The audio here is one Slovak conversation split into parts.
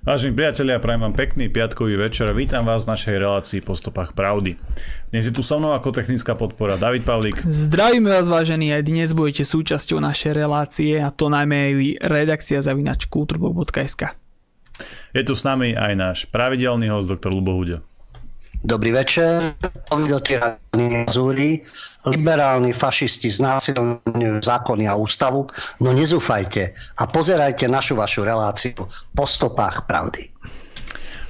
Vážení priatelia, prajem vám pekný piatkový večer a vítam vás v našej relácii po stopách pravdy. Dnes je tu so mnou ako technická podpora David Pavlík. Zdravíme vás vážení, aj dnes budete súčasťou našej relácie a to najmä aj redakcia zavinač kulturblog.sk. Je tu s nami aj náš pravidelný host, doktor Lubo. Dobrý večer. Zúri, liberálni fašisti znásilňujú zákony a ústavu, no nezúfajte a pozerajte našu vašu reláciu po stopách pravdy.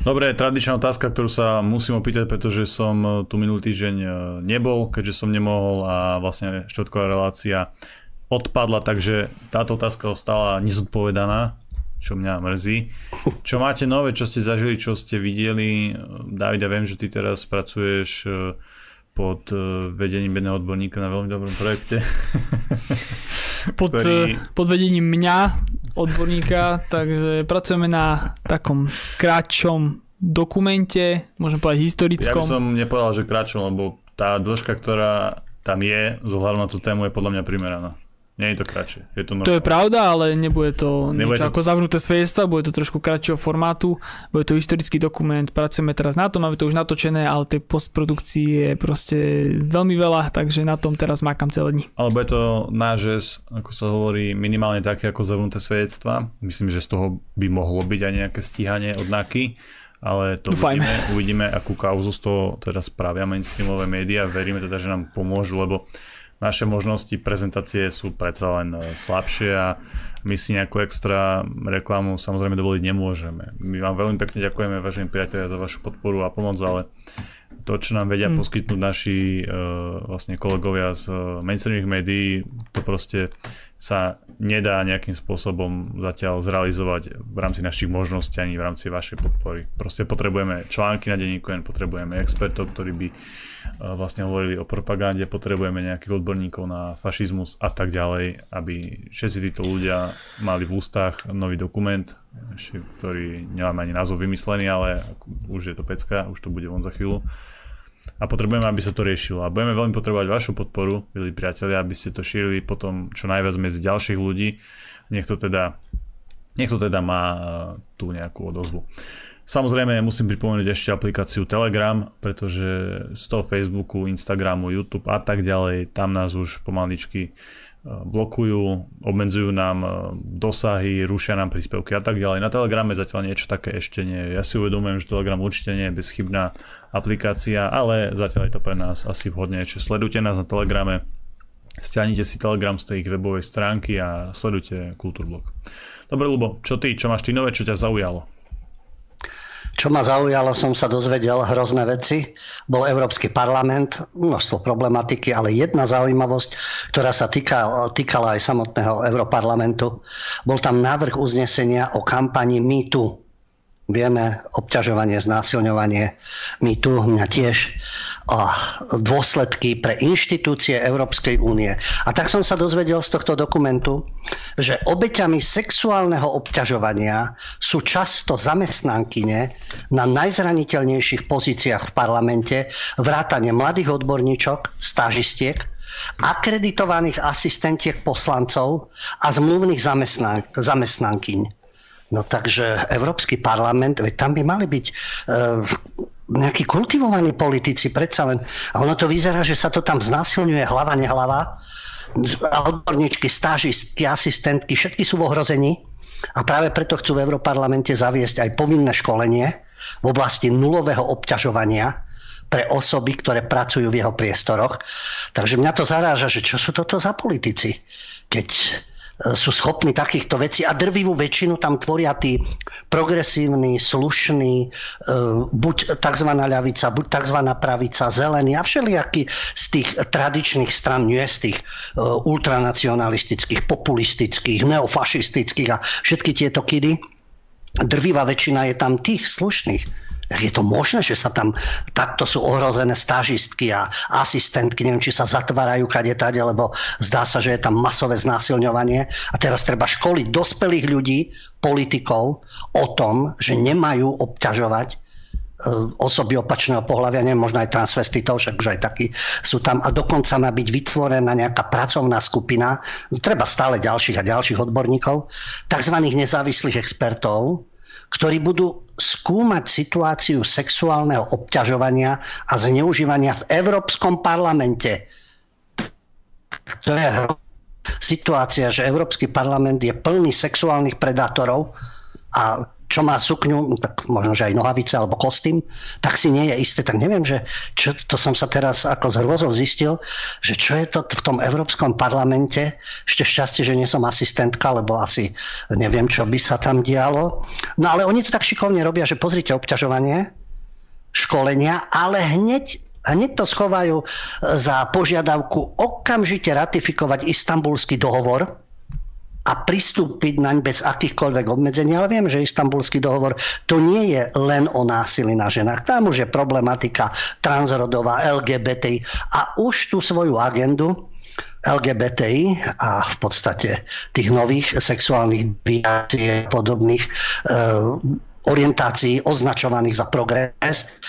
Dobre, tradičná otázka, ktorú sa musím opýtať, pretože som tu minulý týždeň e, nebol, keďže som nemohol a vlastne štvrtková relácia odpadla, takže táto otázka ostala nezodpovedaná čo mňa mrzí. Čo máte nové, čo ste zažili, čo ste videli? David, ja viem, že ty teraz pracuješ e, pod e, vedením jedného odborníka na veľmi dobrom projekte. Pod, ktorý... E, pod vedením mňa, odborníka, takže pracujeme na takom kratšom dokumente, môžem povedať historickom. Ja by som nepovedal, že kratšom, lebo tá dĺžka, ktorá tam je, zohľadom na tú tému, je podľa mňa primeraná. Nie je to kratšie. Je to, to je pravda, ale nebude to nebude niečo to... ako zavnuté svedectva, bude to trošku kratšieho formátu, bude to historický dokument, pracujeme teraz na tom, máme to už natočené, ale tej postprodukcii je proste veľmi veľa, takže na tom teraz mákam celé dni. Ale bude to náš, ako sa hovorí, minimálne také ako zavnuté svedectva. Myslím, že z toho by mohlo byť aj nejaké stíhanie od NAKY ale to uvidíme, uvidíme, akú kauzu z toho teda spravia mainstreamové médiá. Veríme teda, že nám pomôžu, lebo naše možnosti prezentácie sú predsa len e, slabšie a my si nejakú extra reklamu samozrejme dovoliť nemôžeme. My vám veľmi pekne ďakujeme, vážení priatelia, za vašu podporu a pomoc, ale to, čo nám vedia mm. poskytnúť naši uh, vlastne kolegovia z uh, mainstreamových médií, to proste sa nedá nejakým spôsobom zatiaľ zrealizovať v rámci našich možností ani v rámci vašej podpory. Proste potrebujeme články na denníku, potrebujeme expertov, ktorí by vlastne hovorili o propagande, potrebujeme nejakých odborníkov na fašizmus a tak ďalej, aby všetci títo ľudia mali v ústach nový dokument, ktorý nemáme ani názov vymyslený, ale už je to pecka, už to bude von za chvíľu. A potrebujeme, aby sa to riešilo. A budeme veľmi potrebovať vašu podporu, milí priatelia, aby ste to šírili potom čo najviac medzi ďalších ľudí. Nech to teda, nech to teda má tú nejakú odozvu. Samozrejme musím pripomenúť ešte aplikáciu Telegram, pretože z toho Facebooku, Instagramu, YouTube a tak ďalej, tam nás už pomaličky e, blokujú, obmedzujú nám e, dosahy, rušia nám príspevky a tak ďalej. Na Telegrame zatiaľ niečo také ešte nie. Ja si uvedomujem, že Telegram určite nie je bezchybná aplikácia, ale zatiaľ je to pre nás asi vhodnejšie. Sledujte nás na Telegrame, stiahnite si Telegram z tej ich webovej stránky a sledujte Kultúrblog. Dobre, Lubo, čo ty, čo máš ty nové, čo ťa zaujalo? Čo ma zaujalo, som sa dozvedel hrozné veci. Bol Európsky parlament, množstvo problematiky, ale jedna zaujímavosť, ktorá sa týka, týkala aj samotného Európarlamentu, bol tam návrh uznesenia o kampani MeToo. Vieme, obťažovanie, znásilňovanie, tu, mňa tiež, a dôsledky pre inštitúcie Európskej únie. A tak som sa dozvedel z tohto dokumentu, že obeťami sexuálneho obťažovania sú často zamestnankyne na najzraniteľnejších pozíciách v parlamente, vrátane mladých odborníčok, stážistiek, akreditovaných asistentiek poslancov a zmluvných zamestnankyň. No takže Európsky parlament, veď tam by mali byť e, nejakí kultivovaní politici, predsa len. A ono to vyzerá, že sa to tam znásilňuje hlava, nehlava. Odborníčky, stážistky, asistentky, všetky sú v ohrození. A práve preto chcú v Európarlamente zaviesť aj povinné školenie v oblasti nulového obťažovania pre osoby, ktoré pracujú v jeho priestoroch. Takže mňa to zaráža, že čo sú toto za politici, keď sú schopní takýchto vecí a drvivú väčšinu tam tvoria tí progresívni, slušní, e, buď tzv. ľavica, buď tzv. pravica, zelený a všelijakí z tých tradičných stran, nie z tých e, ultranacionalistických, populistických, neofašistických a všetky tieto kidy. Drvivá väčšina je tam tých slušných je to možné, že sa tam takto sú ohrozené stážistky a asistentky, neviem, či sa zatvárajú kade tade, lebo zdá sa, že je tam masové znásilňovanie a teraz treba školiť dospelých ľudí, politikov o tom, že nemajú obťažovať e, osoby opačného pohľavia, neviem, možno aj transvestitov, však už aj takí sú tam a dokonca má byť vytvorená nejaká pracovná skupina, treba stále ďalších a ďalších odborníkov, tzv. nezávislých expertov, ktorí budú skúmať situáciu sexuálneho obťažovania a zneužívania v Európskom parlamente. To je situácia, že Európsky parlament je plný sexuálnych predátorov a čo má sukňu, tak možno, že aj nohavice alebo kostým, tak si nie je isté. Tak neviem, že čo, to som sa teraz ako z hrôzou zistil, že čo je to v tom Európskom parlamente. Ešte šťastie, že nie som asistentka, lebo asi neviem, čo by sa tam dialo. No ale oni to tak šikovne robia, že pozrite obťažovanie, školenia, ale hneď hneď to schovajú za požiadavku okamžite ratifikovať istambulský dohovor, a pristúpiť naň bez akýchkoľvek obmedzení. Ale viem, že istambulský dohovor to nie je len o násilí na ženách. Tam už je problematika transrodová, LGBTI a už tú svoju agendu LGBTI a v podstate tých nových sexuálnych viací podobných e, orientácií označovaných za progres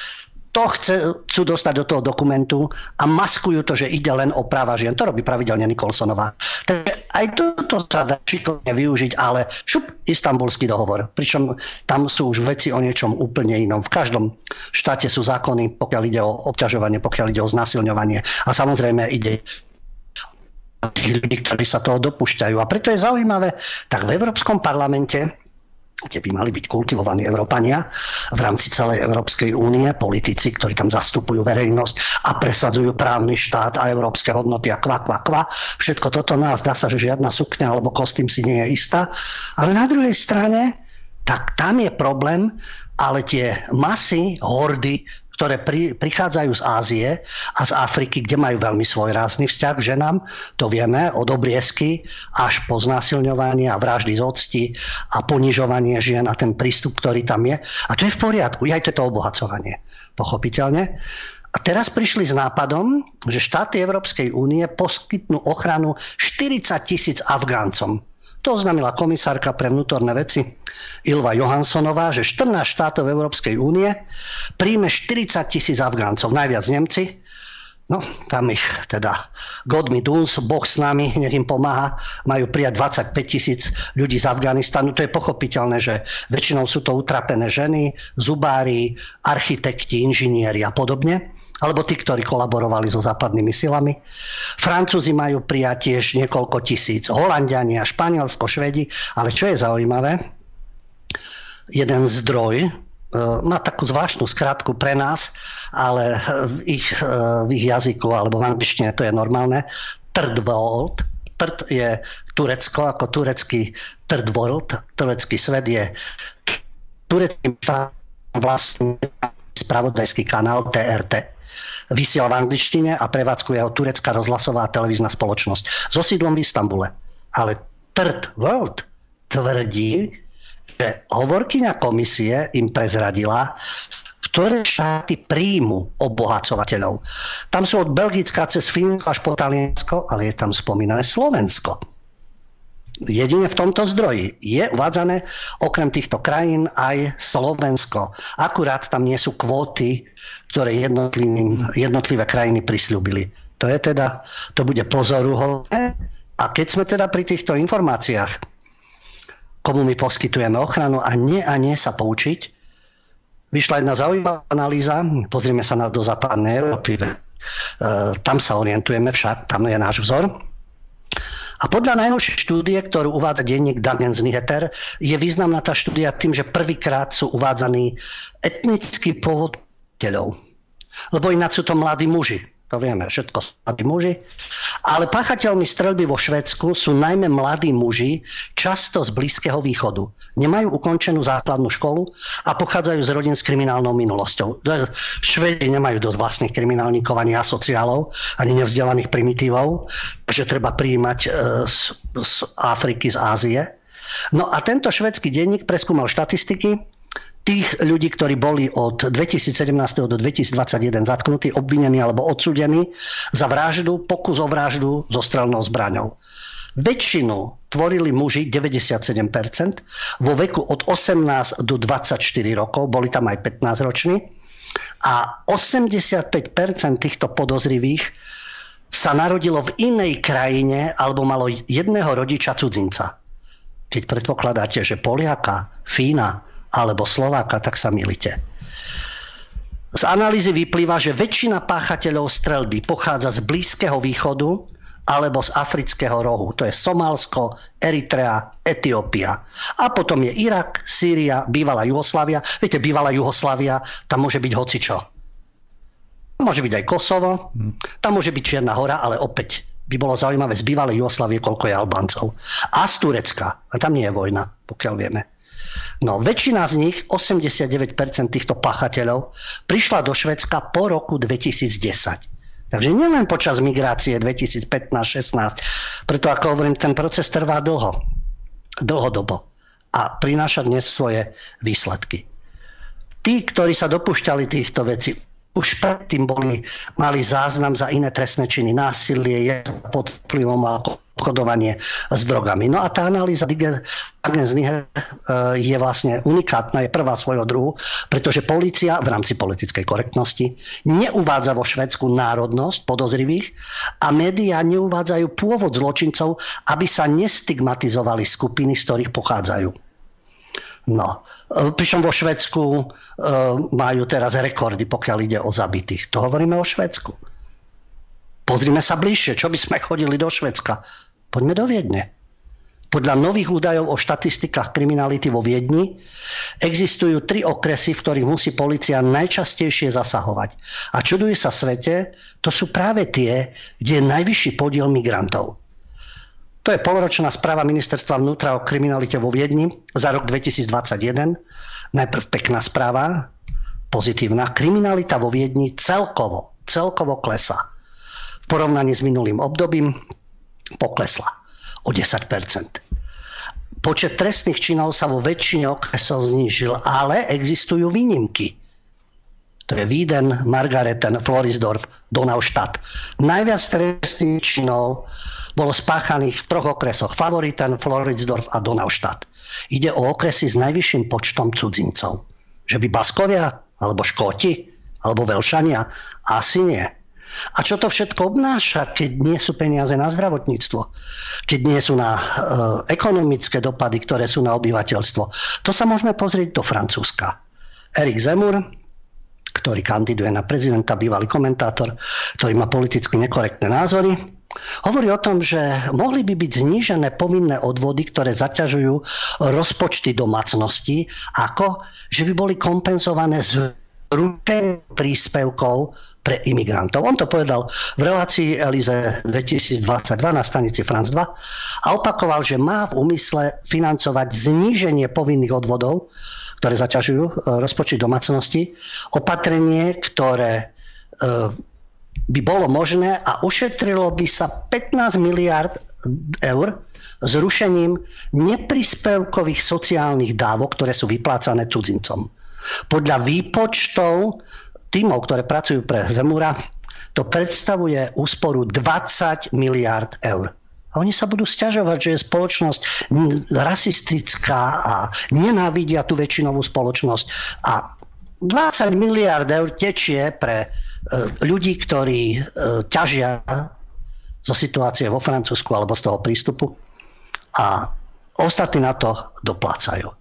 to chcú dostať do toho dokumentu a maskujú to, že ide len o práva žien. To robí pravidelne Nikolsonová. Takže aj toto sa dá šikovne využiť, ale šup, istambulský dohovor. Pričom tam sú už veci o niečom úplne inom. V každom štáte sú zákony, pokiaľ ide o obťažovanie, pokiaľ ide o znasilňovanie. A samozrejme ide tých ľudí, ktorí sa toho dopúšťajú. A preto je zaujímavé, tak v Európskom parlamente kde by mali byť kultivovaní Európania v rámci celej Európskej únie, politici, ktorí tam zastupujú verejnosť a presadzujú právny štát a európske hodnoty a kva, kva, kva. Všetko toto nás dá sa, že žiadna sukňa alebo kostým si nie je istá. Ale na druhej strane, tak tam je problém, ale tie masy, hordy ktoré pri, prichádzajú z Ázie a z Afriky, kde majú veľmi svojrázny vzťah k ženám, to vieme, od obriezky až po znásilňovanie a vraždy z octi a ponižovanie žien a ten prístup, ktorý tam je. A to je v poriadku, aj to je to obohacovanie, pochopiteľne. A teraz prišli s nápadom, že štáty Európskej únie poskytnú ochranu 40 tisíc Afgáncom. To oznámila komisárka pre vnútorné veci Ilva Johanssonová, že 14 štátov Európskej únie príjme 40 tisíc Afgáncov, najviac Nemci, No, tam ich teda God mi duns, Boh s nami, nech im pomáha, majú prijať 25 tisíc ľudí z Afganistanu. To je pochopiteľné, že väčšinou sú to utrapené ženy, zubári, architekti, inžinieri a podobne alebo tí, ktorí kolaborovali so západnými silami. Francúzi majú prijať tiež niekoľko tisíc, Holandiania, Španielsko, Švedi, ale čo je zaujímavé, jeden zdroj, e, má takú zvláštnu skratku pre nás, ale v ich, e, v ich jazyku alebo v angličtine to je normálne. Trdvold, Trd je Turecko, ako turecký Trdvold, turecký svet je tureckým vlastný spravodajský kanál TRT vysiela v angličtine a prevádzkuje ho turecká rozhlasová televízna spoločnosť so sídlom v Istambule. Ale Third World tvrdí, že hovorkyňa komisie im prezradila, ktoré štáty príjmu obohacovateľov. Tam sú od Belgická cez Fínsko až po Taliansko, ale je tam spomínané Slovensko jedine v tomto zdroji je uvádzané okrem týchto krajín aj Slovensko. Akurát tam nie sú kvóty, ktoré jednotlivé krajiny prislúbili. To je teda, to bude pozoruhodné. A keď sme teda pri týchto informáciách, komu my poskytujeme ochranu a nie a nie sa poučiť, vyšla jedna zaujímavá analýza, pozrieme sa na do západnej Európy, e, tam sa orientujeme však, tam je náš vzor, a podľa najnovšej štúdie, ktorú uvádza denník Dagens Nyheter, je významná tá štúdia tým, že prvýkrát sú uvádzaní etnický pôvod Lebo ináč sú to mladí muži to vieme, všetko mladí muži. Ale páchateľmi streľby vo Švedsku sú najmä mladí muži, často z Blízkeho východu. Nemajú ukončenú základnú školu a pochádzajú z rodín s kriminálnou minulosťou. Švedi nemajú dosť vlastných kriminálnikov ani asociálov, ani nevzdelaných primitívov, že treba prijímať e, z, z Afriky, z Ázie. No a tento švedský denník preskúmal štatistiky tých ľudí, ktorí boli od 2017. do 2021 zatknutí, obvinení alebo odsudení za vraždu, pokus o vraždu so strelnou zbraňou. Väčšinu tvorili muži 97%, vo veku od 18 do 24 rokov, boli tam aj 15 roční, a 85% týchto podozrivých sa narodilo v inej krajine alebo malo jedného rodiča cudzinca. Keď predpokladáte, že Poliaka, Fína, alebo Slováka, tak sa milíte. Z analýzy vyplýva, že väčšina páchateľov strelby pochádza z Blízkeho východu alebo z afrického rohu. To je Somálsko, Eritrea, Etiópia. A potom je Irak, Sýria, bývalá Juhoslavia. Viete, bývalá Juhoslavia, tam môže byť hocičo. Môže byť aj Kosovo, tam môže byť Čierna hora, ale opäť by bolo zaujímavé z bývalej Juhoslavie, koľko je Albáncov. A z Turecka. A tam nie je vojna, pokiaľ vieme. No, väčšina z nich, 89% týchto páchateľov, prišla do Švedska po roku 2010. Takže nielen počas migrácie 2015-16, preto ako hovorím, ten proces trvá dlho, dlhodobo a prináša dnes svoje výsledky. Tí, ktorí sa dopúšťali týchto vecí, už predtým boli, mali záznam za iné trestné činy, násilie, je pod vplyvom ako obchodovanie s drogami. No a tá analýza Agnes Niher e, je vlastne unikátna, je prvá svojho druhu, pretože policia v rámci politickej korektnosti neuvádza vo Švedsku národnosť podozrivých a médiá neuvádzajú pôvod zločincov, aby sa nestigmatizovali skupiny, z ktorých pochádzajú. No, e, pričom vo Švedsku e, majú teraz rekordy, pokiaľ ide o zabitých. To hovoríme o Švedsku. Pozrime sa bližšie, čo by sme chodili do Švedska. Poďme do Viedne. Podľa nových údajov o štatistikách kriminality vo Viedni existujú tri okresy, v ktorých musí policia najčastejšie zasahovať. A čuduje sa svete, to sú práve tie, kde je najvyšší podiel migrantov. To je polročná správa ministerstva vnútra o kriminalite vo Viedni za rok 2021. Najprv pekná správa, pozitívna. Kriminalita vo Viedni celkovo, celkovo klesá. V porovnaní s minulým obdobím poklesla o 10% Počet trestných činov sa vo väčšine okresov znížil, ale existujú výnimky. To je Wieden, Margareten, Florisdorf, Donaustadt. Najviac trestných činov bolo spáchaných v troch okresoch. Favoriten, Floridsdorf a Donaustadt. Ide o okresy s najvyšším počtom cudzincov. Že by Baskovia, alebo Škóti, alebo Velšania? Asi nie. A čo to všetko obnáša, keď nie sú peniaze na zdravotníctvo? Keď nie sú na e, ekonomické dopady, ktoré sú na obyvateľstvo? To sa môžeme pozrieť do Francúzska. Erik Zemur, ktorý kandiduje na prezidenta, bývalý komentátor, ktorý má politicky nekorektné názory, Hovorí o tom, že mohli by byť znížené povinné odvody, ktoré zaťažujú rozpočty domácností, ako že by boli kompenzované z príspevkov pre imigrantov. On to povedal v relácii Elize 2022 na stanici France 2 a opakoval, že má v úmysle financovať zníženie povinných odvodov, ktoré zaťažujú e, rozpočty domácnosti, opatrenie, ktoré e, by bolo možné a ušetrilo by sa 15 miliard eur zrušením nepríspevkových sociálnych dávok, ktoré sú vyplácané cudzincom. Podľa výpočtov tímov, ktoré pracujú pre Zemura, to predstavuje úsporu 20 miliard eur. A oni sa budú stiažovať, že je spoločnosť rasistická a nenávidia tú väčšinovú spoločnosť. A 20 miliard eur tečie pre E, ľudí, ktorí e, ťažia zo situácie vo Francúzsku alebo z toho prístupu a ostatní na to doplácajú.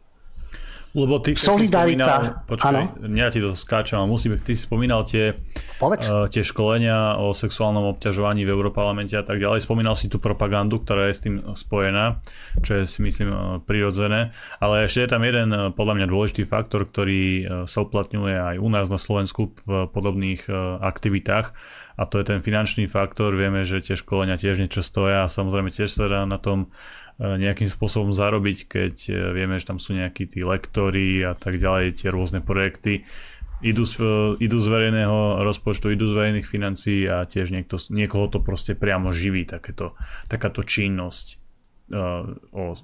Lebo ty, Solidarita, si počkaj, ja ti to skáčam, musím, ty si spomínal tie, uh, tie školenia o sexuálnom obťažovaní v Európarlamente a tak ďalej. Spomínal si tú propagandu, ktorá je s tým spojená, čo je si myslím uh, prirodzené. Ale ešte je tam jeden uh, podľa mňa dôležitý faktor, ktorý uh, sa uplatňuje aj u nás na Slovensku v podobných uh, aktivitách a to je ten finančný faktor. Vieme, že tie školenia tiež niečo stoja a samozrejme tiež sa dá na tom E, nejakým spôsobom zarobiť, keď e, vieme, že tam sú nejakí tí lektory a tak ďalej, tie rôzne projekty. Idú z, e, idú z verejného rozpočtu, idú z verejných financií a tiež niekto, niekoho to proste priamo živí, takéto, takáto činnosť o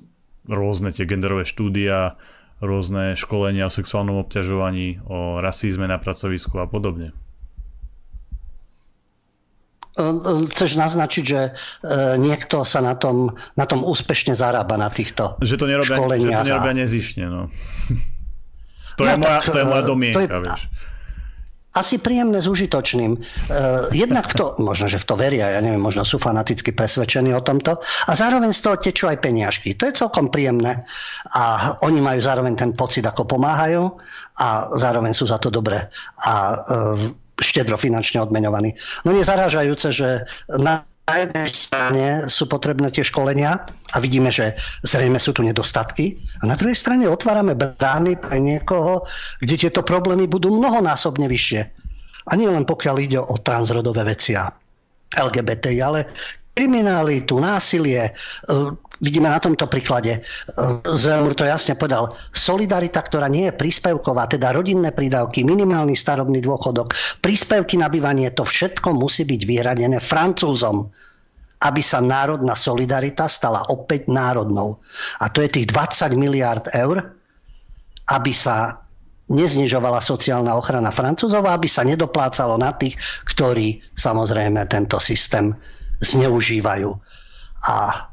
rôzne tie genderové štúdia, rôzne školenia o sexuálnom obťažovaní, o rasizme na pracovisku a podobne. Chceš naznačiť, že e, niekto sa na tom, na tom úspešne zarába na týchto že to nerobia, školeniach. Že to nerobia nezišne, no. To, no, je moja, to je moja e, domienka, je, vieš. asi príjemné s užitočným. Uh, jednak to, možno, že v to veria, ja neviem, možno sú fanaticky presvedčení o tomto a zároveň z toho tečú aj peniažky. To je celkom príjemné a oni majú zároveň ten pocit, ako pomáhajú a zároveň sú za to dobré a štedro finančne odmeňovaní. No je zarážajúce, že na na jednej strane sú potrebné tie školenia a vidíme, že zrejme sú tu nedostatky a na druhej strane otvárame brány pre niekoho, kde tieto problémy budú mnohonásobne vyššie. A nie len pokiaľ ide o transrodové veci a LGBTI, ale kriminalitu, násilie, Vidíme na tomto príklade, Zelmur to jasne povedal, solidarita, ktorá nie je príspevková, teda rodinné prídavky, minimálny starobný dôchodok, príspevky na bývanie, to všetko musí byť vyhradené Francúzom, aby sa národná solidarita stala opäť národnou. A to je tých 20 miliard eur, aby sa neznižovala sociálna ochrana Francúzov, aby sa nedoplácalo na tých, ktorí samozrejme tento systém zneužívajú. A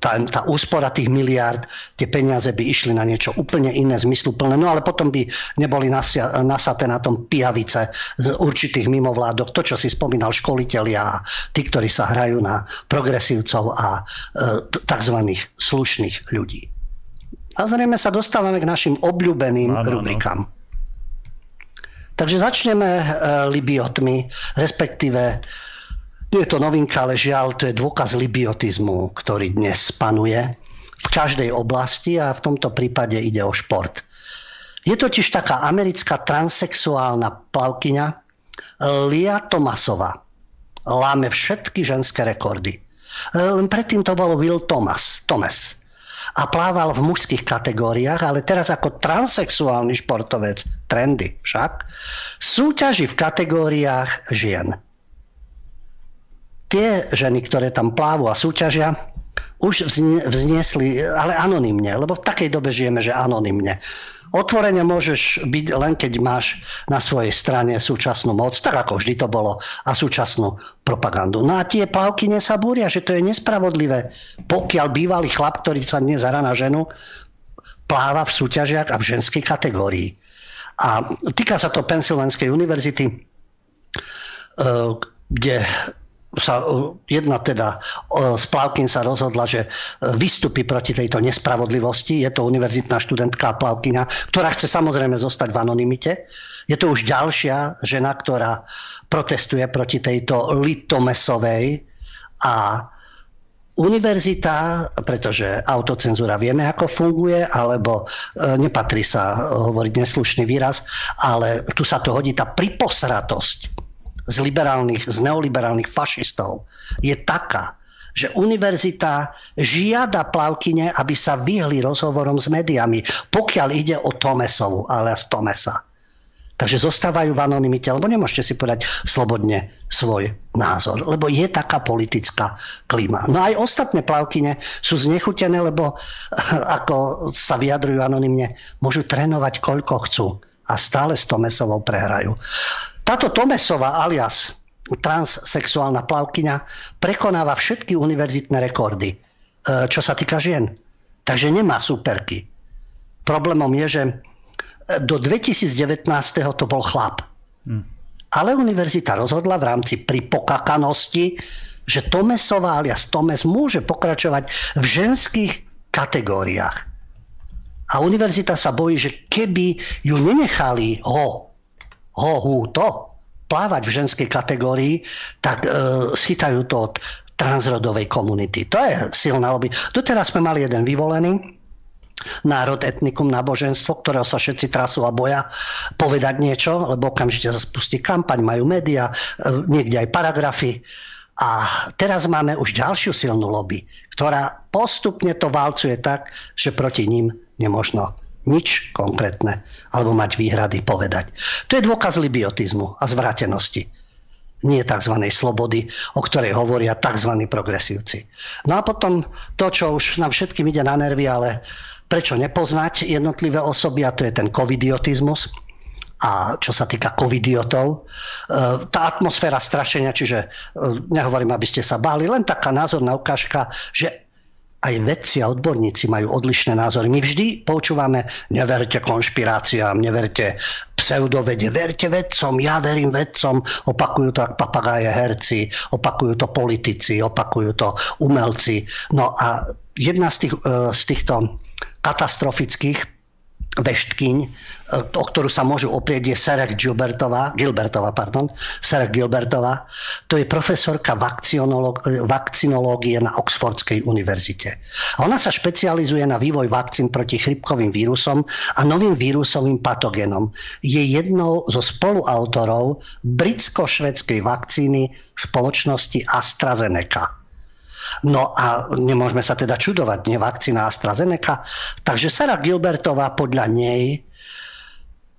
tá, tá úspora tých miliárd, tie peniaze by išli na niečo úplne iné, zmysluplné. No ale potom by neboli nasia, nasaté na tom pijavice z určitých mimovládok. To, čo si spomínal školiteľia a tí, ktorí sa hrajú na progresívcov a e, tzv. slušných ľudí. A zrejme sa dostávame k našim obľúbeným ano, rubrikám. Ano. Takže začneme e, Libiotmi, respektíve je to novinka, ale žiaľ, to je dôkaz libiotizmu, ktorý dnes panuje v každej oblasti a v tomto prípade ide o šport. Je totiž taká americká transexuálna plavkyňa Lia Tomasova. Láme všetky ženské rekordy. Len predtým to bolo Will Thomas, Thomas. A plával v mužských kategóriách, ale teraz ako transexuálny športovec, trendy však, súťaží v kategóriách žien tie ženy, ktoré tam plávu a súťažia, už vzniesli, ale anonymne, lebo v takej dobe žijeme, že anonymne. Otvorene môžeš byť len keď máš na svojej strane súčasnú moc, tak ako vždy to bolo, a súčasnú propagandu. No a tie plavky sa búria, že to je nespravodlivé. Pokiaľ bývalý chlap, ktorý sa dnes hrá na ženu, pláva v súťažiach a v ženskej kategórii. A týka sa to Pensylvánskej univerzity, eh, kde sa jedna teda z Plavkin sa rozhodla, že e, vystupí proti tejto nespravodlivosti. Je to univerzitná študentka Plavkina, ktorá chce samozrejme zostať v anonimite. Je to už ďalšia žena, ktorá protestuje proti tejto litomesovej a univerzita, pretože autocenzúra vieme, ako funguje, alebo e, nepatrí sa hovoriť neslušný výraz, ale tu sa to hodí tá priposratosť z liberálnych, z neoliberálnych fašistov je taká, že univerzita žiada plavkyne, aby sa vyhli rozhovorom s médiami, pokiaľ ide o Tomesovu, ale z Tomesa. Takže zostávajú v anonimite, lebo nemôžete si povedať slobodne svoj názor, lebo je taká politická klíma. No aj ostatné plavkyne sú znechutené, lebo ako sa vyjadrujú anonimne, môžu trénovať koľko chcú a stále s Tomesovou prehrajú. Táto Tomesová alias transsexuálna plavkyňa prekonáva všetky univerzitné rekordy, e, čo sa týka žien. Takže nemá superky. Problémom je, že e, do 2019. to bol chlap. Hmm. Ale univerzita rozhodla v rámci pripokakanosti, že Tomesová alias Tomes môže pokračovať v ženských kategóriách. A univerzita sa bojí, že keby ju nenechali ho to, plávať v ženskej kategórii, tak e, schytajú to od transrodovej komunity. To je silná lobby. Doteraz sme mali jeden vyvolený, národ, etnikum, náboženstvo, ktorého sa všetci trasú a boja povedať niečo, lebo okamžite sa spustí kampaň, majú média, e, niekde aj paragrafy. A teraz máme už ďalšiu silnú lobby, ktorá postupne to válcuje tak, že proti ním nemožno nič konkrétne alebo mať výhrady povedať. To je dôkaz libiotizmu a zvratenosti. Nie tzv. slobody, o ktorej hovoria tzv. progresívci. No a potom to, čo už nám všetkým ide na nervy, ale prečo nepoznať jednotlivé osoby, a to je ten covidiotizmus, a čo sa týka covidiotov, e, tá atmosféra strašenia, čiže e, nehovorím, aby ste sa báli, len taká názorná ukážka, že aj vedci a odborníci majú odlišné názory. My vždy počúvame, neverte konšpiráciám, neverte pseudovede, verte vedcom, ja verím vedcom, opakujú to ak papagáje herci, opakujú to politici, opakujú to umelci. No a jedna z, tých, e, z týchto katastrofických veštkyň, o ktorú sa môžu oprieť, je Serek Gilbertová, Gilbertová, pardon, Serek Gilbertová. To je profesorka vakcinológie na Oxfordskej univerzite. Ona sa špecializuje na vývoj vakcín proti chrypkovým vírusom a novým vírusovým patogénom. Je jednou zo spoluautorov britsko-švedskej vakcíny spoločnosti AstraZeneca. No a nemôžeme sa teda čudovať, nie vakcína AstraZeneca. Takže Sara Gilbertová podľa nej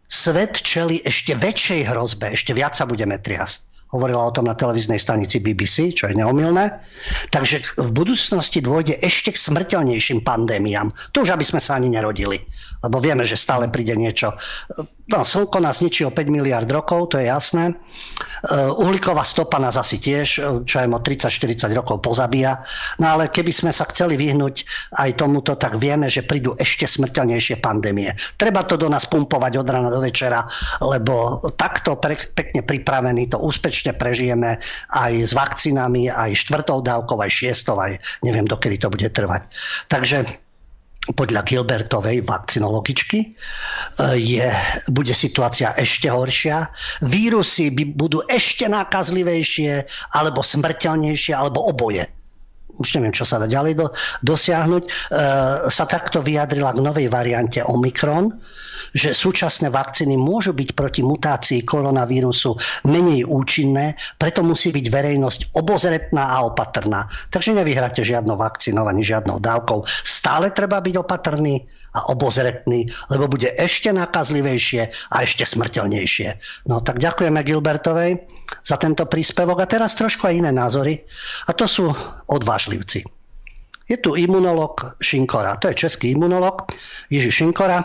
svet čeli ešte väčšej hrozbe, ešte viac sa budeme triasť. Hovorila o tom na televíznej stanici BBC, čo je neomilné. Takže v budúcnosti dôjde ešte k smrteľnejším pandémiám. To už aby sme sa ani nerodili lebo vieme, že stále príde niečo. No, slnko nás ničí o 5 miliard rokov, to je jasné. Uh, uhlíková stopa nás asi tiež, čo aj o 30-40 rokov pozabíja. No ale keby sme sa chceli vyhnúť aj tomuto, tak vieme, že prídu ešte smrteľnejšie pandémie. Treba to do nás pumpovať od rána do večera, lebo takto pre, pekne pripravený to úspečne prežijeme aj s vakcínami, aj štvrtou dávkou, aj šiestou, aj neviem, dokedy to bude trvať. Takže podľa Gilbertovej vakcinologičky e, je, bude situácia ešte horšia. Vírusy by, budú ešte nákazlivejšie, alebo smrteľnejšie, alebo oboje. Už neviem, čo sa dá ďalej do, dosiahnuť. E, sa takto vyjadrila k novej variante Omikron, že súčasné vakcíny môžu byť proti mutácii koronavírusu menej účinné, preto musí byť verejnosť obozretná a opatrná. Takže nevyhráte žiadno vakcinovanie, žiadnou dávkou. Stále treba byť opatrný a obozretný, lebo bude ešte nakazlivejšie a ešte smrteľnejšie. No tak ďakujeme Gilbertovej za tento príspevok. A teraz trošku aj iné názory. A to sú odvážlivci. Je tu imunolog Šinkora. To je český imunolog Ježiš Šinkora.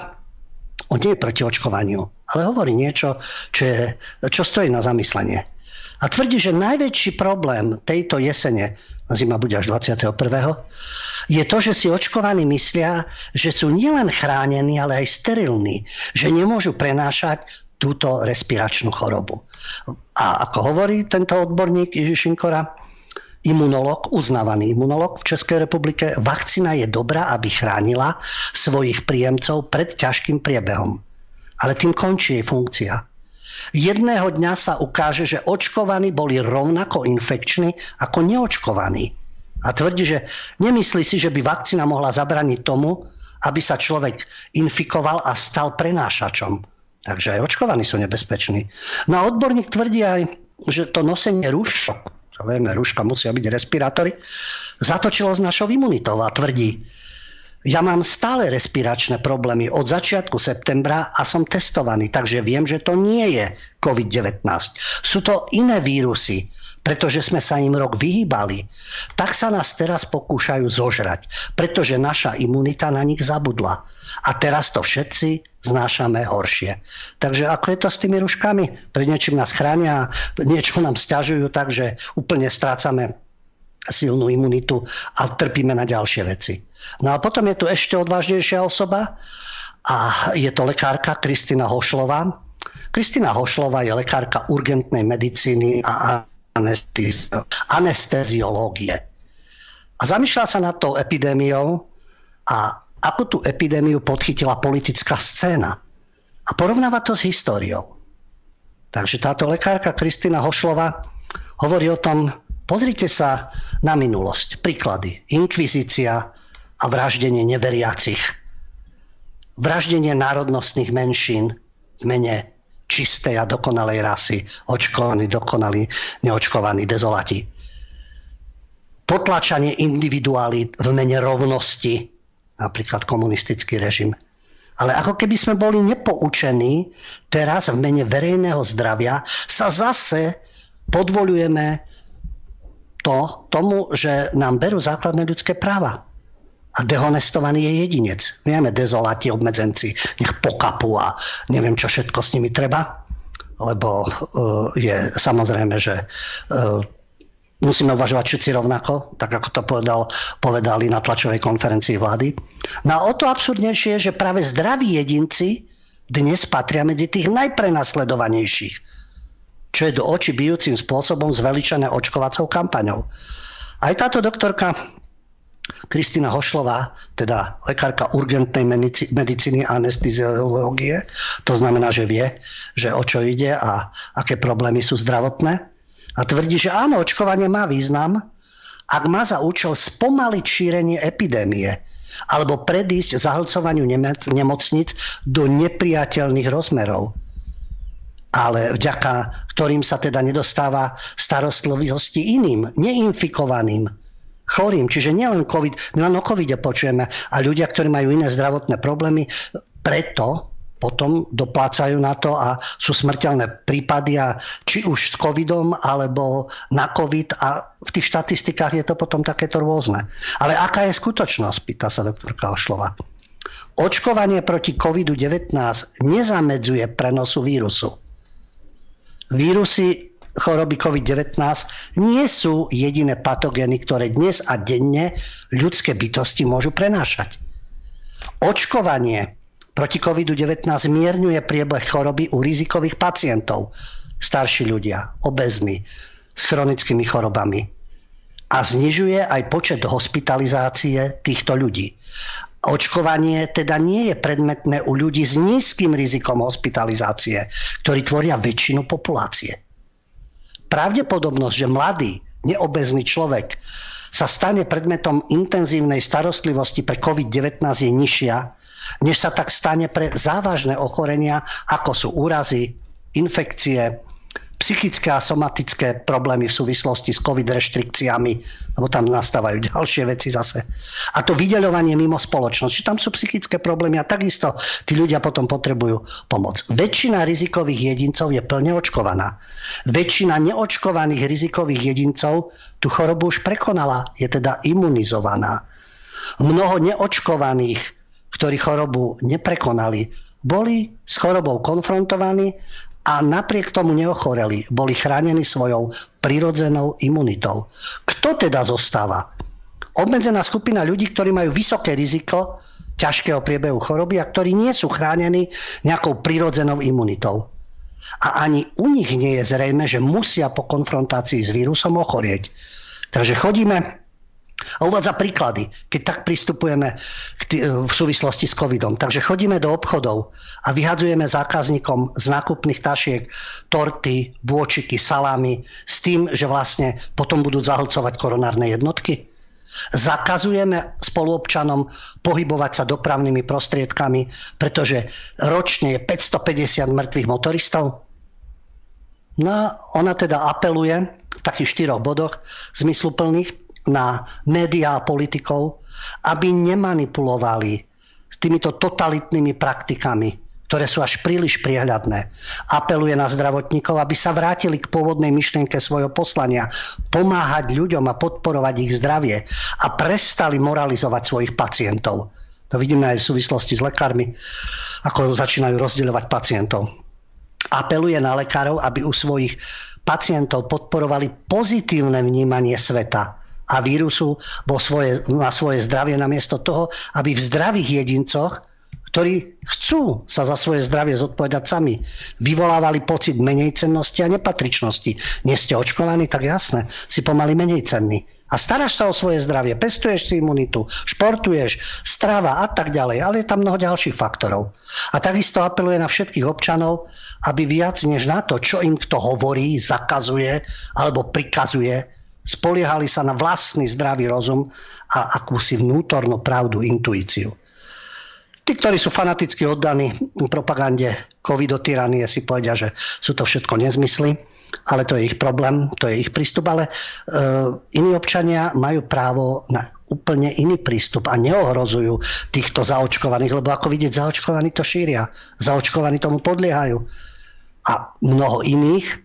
On nie je proti očkovaniu, ale hovorí niečo, čo, je, čo stojí na zamyslenie. A tvrdí, že najväčší problém tejto jesene, zima bude až 21. je to, že si očkovaní myslia, že sú nielen chránení, ale aj sterilní, že nemôžu prenášať túto respiračnú chorobu. A ako hovorí tento odborník Ježišinkora, imunolog, uznávaný imunolog v Českej republike, vakcína je dobrá, aby chránila svojich príjemcov pred ťažkým priebehom. Ale tým končí jej funkcia. Jedného dňa sa ukáže, že očkovaní boli rovnako infekční ako neočkovaní. A tvrdí, že nemyslí si, že by vakcína mohla zabraniť tomu, aby sa človek infikoval a stal prenášačom. Takže aj očkovaní sú nebezpeční. No a odborník tvrdí aj, že to nosenie rúšok vieme, rúška musia byť respirátory, zatočilo s našou imunitou a tvrdí, ja mám stále respiračné problémy od začiatku septembra a som testovaný, takže viem, že to nie je COVID-19. Sú to iné vírusy, pretože sme sa im rok vyhýbali. Tak sa nás teraz pokúšajú zožrať, pretože naša imunita na nich zabudla. A teraz to všetci znášame horšie. Takže ako je to s tými ruškami? Pred niečím nás chránia, niečo nám stiažujú, takže úplne strácame silnú imunitu a trpíme na ďalšie veci. No a potom je tu ešte odvážnejšia osoba a je to lekárka Kristina Hošlová. Kristina Hošlová je lekárka urgentnej medicíny a anesteziológie. A zamýšľa sa nad tou epidémiou a ako tú epidémiu podchytila politická scéna. A porovnáva to s históriou. Takže táto lekárka Kristina Hošlova hovorí o tom, pozrite sa na minulosť. Príklady. Inkvizícia a vraždenie neveriacich. Vraždenie národnostných menšín v mene čistej a dokonalej rasy. Očkovaní, dokonalí, neočkovaní, dezolati. Potlačanie individualít v mene rovnosti napríklad komunistický režim. Ale ako keby sme boli nepoučení, teraz v mene verejného zdravia sa zase podvolujeme to, tomu, že nám berú základné ľudské práva. A dehonestovaný je jedinec. Vieme, dezoláti, obmedzenci, nech pokapu a neviem, čo všetko s nimi treba. Lebo uh, je samozrejme, že uh, musíme uvažovať všetci rovnako, tak ako to povedal, povedali na tlačovej konferencii vlády. No a o to absurdnejšie je, že práve zdraví jedinci dnes patria medzi tých najprenasledovanejších, čo je do očí bijúcim spôsobom zveličené očkovacou kampaňou. Aj táto doktorka Kristýna Hošlová, teda lekárka urgentnej medicíny a anesteziológie, to znamená, že vie, že o čo ide a aké problémy sú zdravotné, a tvrdí, že áno, očkovanie má význam, ak má za účel spomaliť šírenie epidémie alebo predísť zahlcovaniu nemocnic do nepriateľných rozmerov. Ale vďaka ktorým sa teda nedostáva starostlivosti iným, neinfikovaným, chorým. Čiže nielen COVID, my len o COVID počujeme a ľudia, ktorí majú iné zdravotné problémy, preto potom doplácajú na to a sú smrteľné prípady a či už s covidom alebo na covid a v tých štatistikách je to potom takéto rôzne. Ale aká je skutočnosť, pýta sa doktorka Ošlova. Očkovanie proti COVID-19 nezamedzuje prenosu vírusu. Vírusy choroby COVID-19 nie sú jediné patogény, ktoré dnes a denne ľudské bytosti môžu prenášať. Očkovanie proti COVID-19 zmierňuje priebeh choroby u rizikových pacientov, starší ľudia, obezní, s chronickými chorobami. A znižuje aj počet hospitalizácie týchto ľudí. Očkovanie teda nie je predmetné u ľudí s nízkym rizikom hospitalizácie, ktorí tvoria väčšinu populácie. Pravdepodobnosť, že mladý, neobezný človek sa stane predmetom intenzívnej starostlivosti pre COVID-19 je nižšia, než sa tak stane pre závažné ochorenia, ako sú úrazy, infekcie, psychické a somatické problémy v súvislosti s COVID reštrikciami, lebo tam nastávajú ďalšie veci zase. A to vydeľovanie mimo spoločnosti. Tam sú psychické problémy a takisto tí ľudia potom potrebujú pomoc. Väčšina rizikových jedincov je plne očkovaná. Väčšina neočkovaných rizikových jedincov tú chorobu už prekonala, je teda imunizovaná. Mnoho neočkovaných ktorí chorobu neprekonali, boli s chorobou konfrontovaní a napriek tomu neochoreli. Boli chránení svojou prirodzenou imunitou. Kto teda zostáva? Obmedzená skupina ľudí, ktorí majú vysoké riziko ťažkého priebehu choroby a ktorí nie sú chránení nejakou prirodzenou imunitou. A ani u nich nie je zrejme, že musia po konfrontácii s vírusom ochorieť. Takže chodíme a uvádza príklady, keď tak pristupujeme v súvislosti s covidom. Takže chodíme do obchodov a vyhadzujeme zákazníkom z nákupných tašiek torty, bôčiky, salámy s tým, že vlastne potom budú zahlcovať koronárne jednotky. Zakazujeme spoluobčanom pohybovať sa dopravnými prostriedkami, pretože ročne je 550 mŕtvych motoristov. No ona teda apeluje v takých štyroch bodoch zmysluplných, na médiá a politikov, aby nemanipulovali s týmito totalitnými praktikami, ktoré sú až príliš priehľadné. Apeluje na zdravotníkov, aby sa vrátili k pôvodnej myšlienke svojho poslania, pomáhať ľuďom a podporovať ich zdravie a prestali moralizovať svojich pacientov. To vidíme aj v súvislosti s lekármi, ako začínajú rozdeľovať pacientov. Apeluje na lekárov, aby u svojich pacientov podporovali pozitívne vnímanie sveta, a vírusu vo svoje, na svoje zdravie namiesto toho, aby v zdravých jedincoch, ktorí chcú sa za svoje zdravie zodpovedať sami, vyvolávali pocit menej cennosti a nepatričnosti. Nie ste očkovaní, tak jasné, si pomaly menej cenný. A staráš sa o svoje zdravie, pestuješ si imunitu, športuješ, strava a tak ďalej, ale je tam mnoho ďalších faktorov. A takisto apeluje na všetkých občanov, aby viac než na to, čo im kto hovorí, zakazuje alebo prikazuje, Spoliehali sa na vlastný zdravý rozum a akúsi vnútornú pravdu, intuíciu. Tí, ktorí sú fanaticky oddaní propagande covidotyranie, si povedia, že sú to všetko nezmysly, ale to je ich problém, to je ich prístup, ale e, iní občania majú právo na úplne iný prístup a neohrozujú týchto zaočkovaných, lebo ako vidieť, zaočkovaní to šíria, zaočkovaní tomu podliehajú. A mnoho iných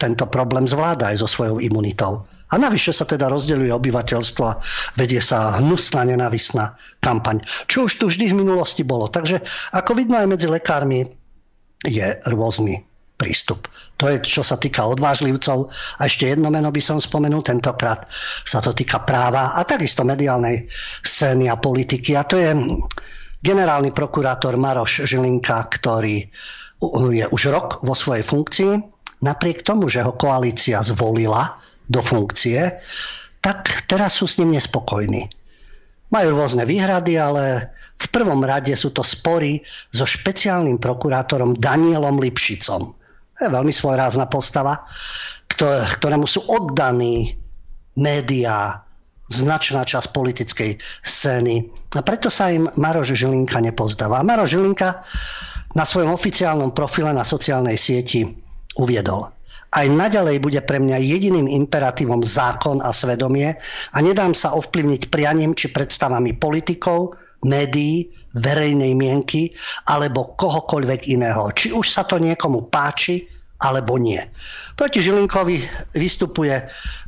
tento problém zvláda aj so svojou imunitou. A navyše sa teda rozdeľuje obyvateľstvo a vedie sa hnusná nenavisná kampaň, čo už tu vždy v minulosti bolo. Takže ako vidno aj medzi lekármi je rôzny prístup. To je, čo sa týka odvážlivcov. A ešte jedno meno by som spomenul, tentokrát sa to týka práva a takisto mediálnej scény a politiky. A to je generálny prokurátor Maroš Žilinka, ktorý je už rok vo svojej funkcii. Napriek tomu, že ho koalícia zvolila do funkcie, tak teraz sú s ním nespokojní. Majú rôzne výhrady, ale v prvom rade sú to spory so špeciálnym prokurátorom Danielom Lipšicom. To je veľmi svojrázna postava, ktorému sú oddaní médiá, značná časť politickej scény. A preto sa im Maroš Žilinka nepozdáva. Maroš Žilinka na svojom oficiálnom profile na sociálnej sieti uviedol. Aj naďalej bude pre mňa jediným imperatívom zákon a svedomie a nedám sa ovplyvniť prianím či predstavami politikov, médií, verejnej mienky alebo kohokoľvek iného. Či už sa to niekomu páči alebo nie. Proti Žilinkovi vystupuje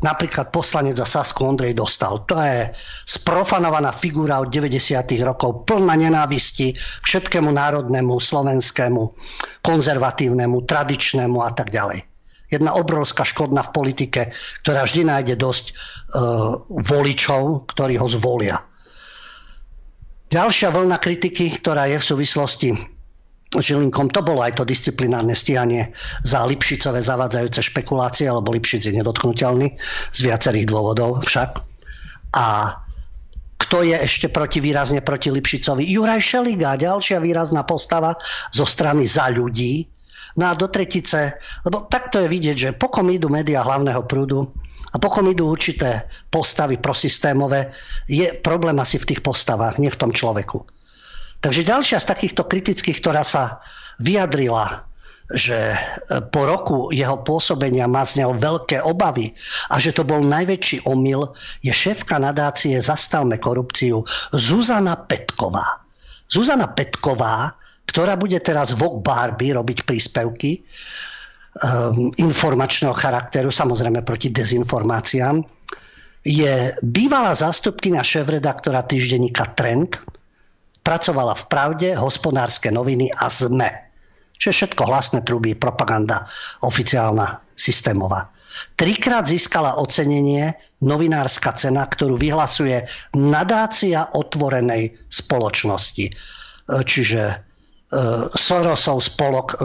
napríklad poslanec za Sasku Ondrej Dostal. To je sprofanovaná figúra od 90. rokov, plná nenávisti všetkému národnému, slovenskému, konzervatívnemu, tradičnému a tak ďalej. Jedna obrovská škodná v politike, ktorá vždy nájde dosť uh, voličov, ktorí ho zvolia. Ďalšia vlna kritiky, ktorá je v súvislosti Žilinkom, to bolo aj to disciplinárne stíhanie za Lipšicové zavadzajúce špekulácie, lebo Lipšic je nedotknutelný z viacerých dôvodov však. A kto je ešte proti, výrazne proti Lipšicovi? Juraj Šeliga, ďalšia výrazná postava zo strany za ľudí. No a do tretice, lebo takto je vidieť, že pokom idú médiá hlavného prúdu, a pokom idú určité postavy prosystémové, je problém asi v tých postavách, nie v tom človeku. Takže ďalšia z takýchto kritických, ktorá sa vyjadrila, že e, po roku jeho pôsobenia má z neho veľké obavy a že to bol najväčší omyl, je šéfka nadácie Zastavme korupciu Zuzana Petková. Zuzana Petková, ktorá bude teraz v Barbie robiť príspevky, Um, informačného charakteru, samozrejme proti dezinformáciám, je bývalá zástupkynia šéf-redaktora týždenníka Trend, pracovala v Pravde, hospodárske noviny a ZME. Čo je všetko hlasné truby, propaganda oficiálna, systémová. Trikrát získala ocenenie novinárska cena, ktorú vyhlasuje nadácia otvorenej spoločnosti. Čiže e, Sorosov spolok e,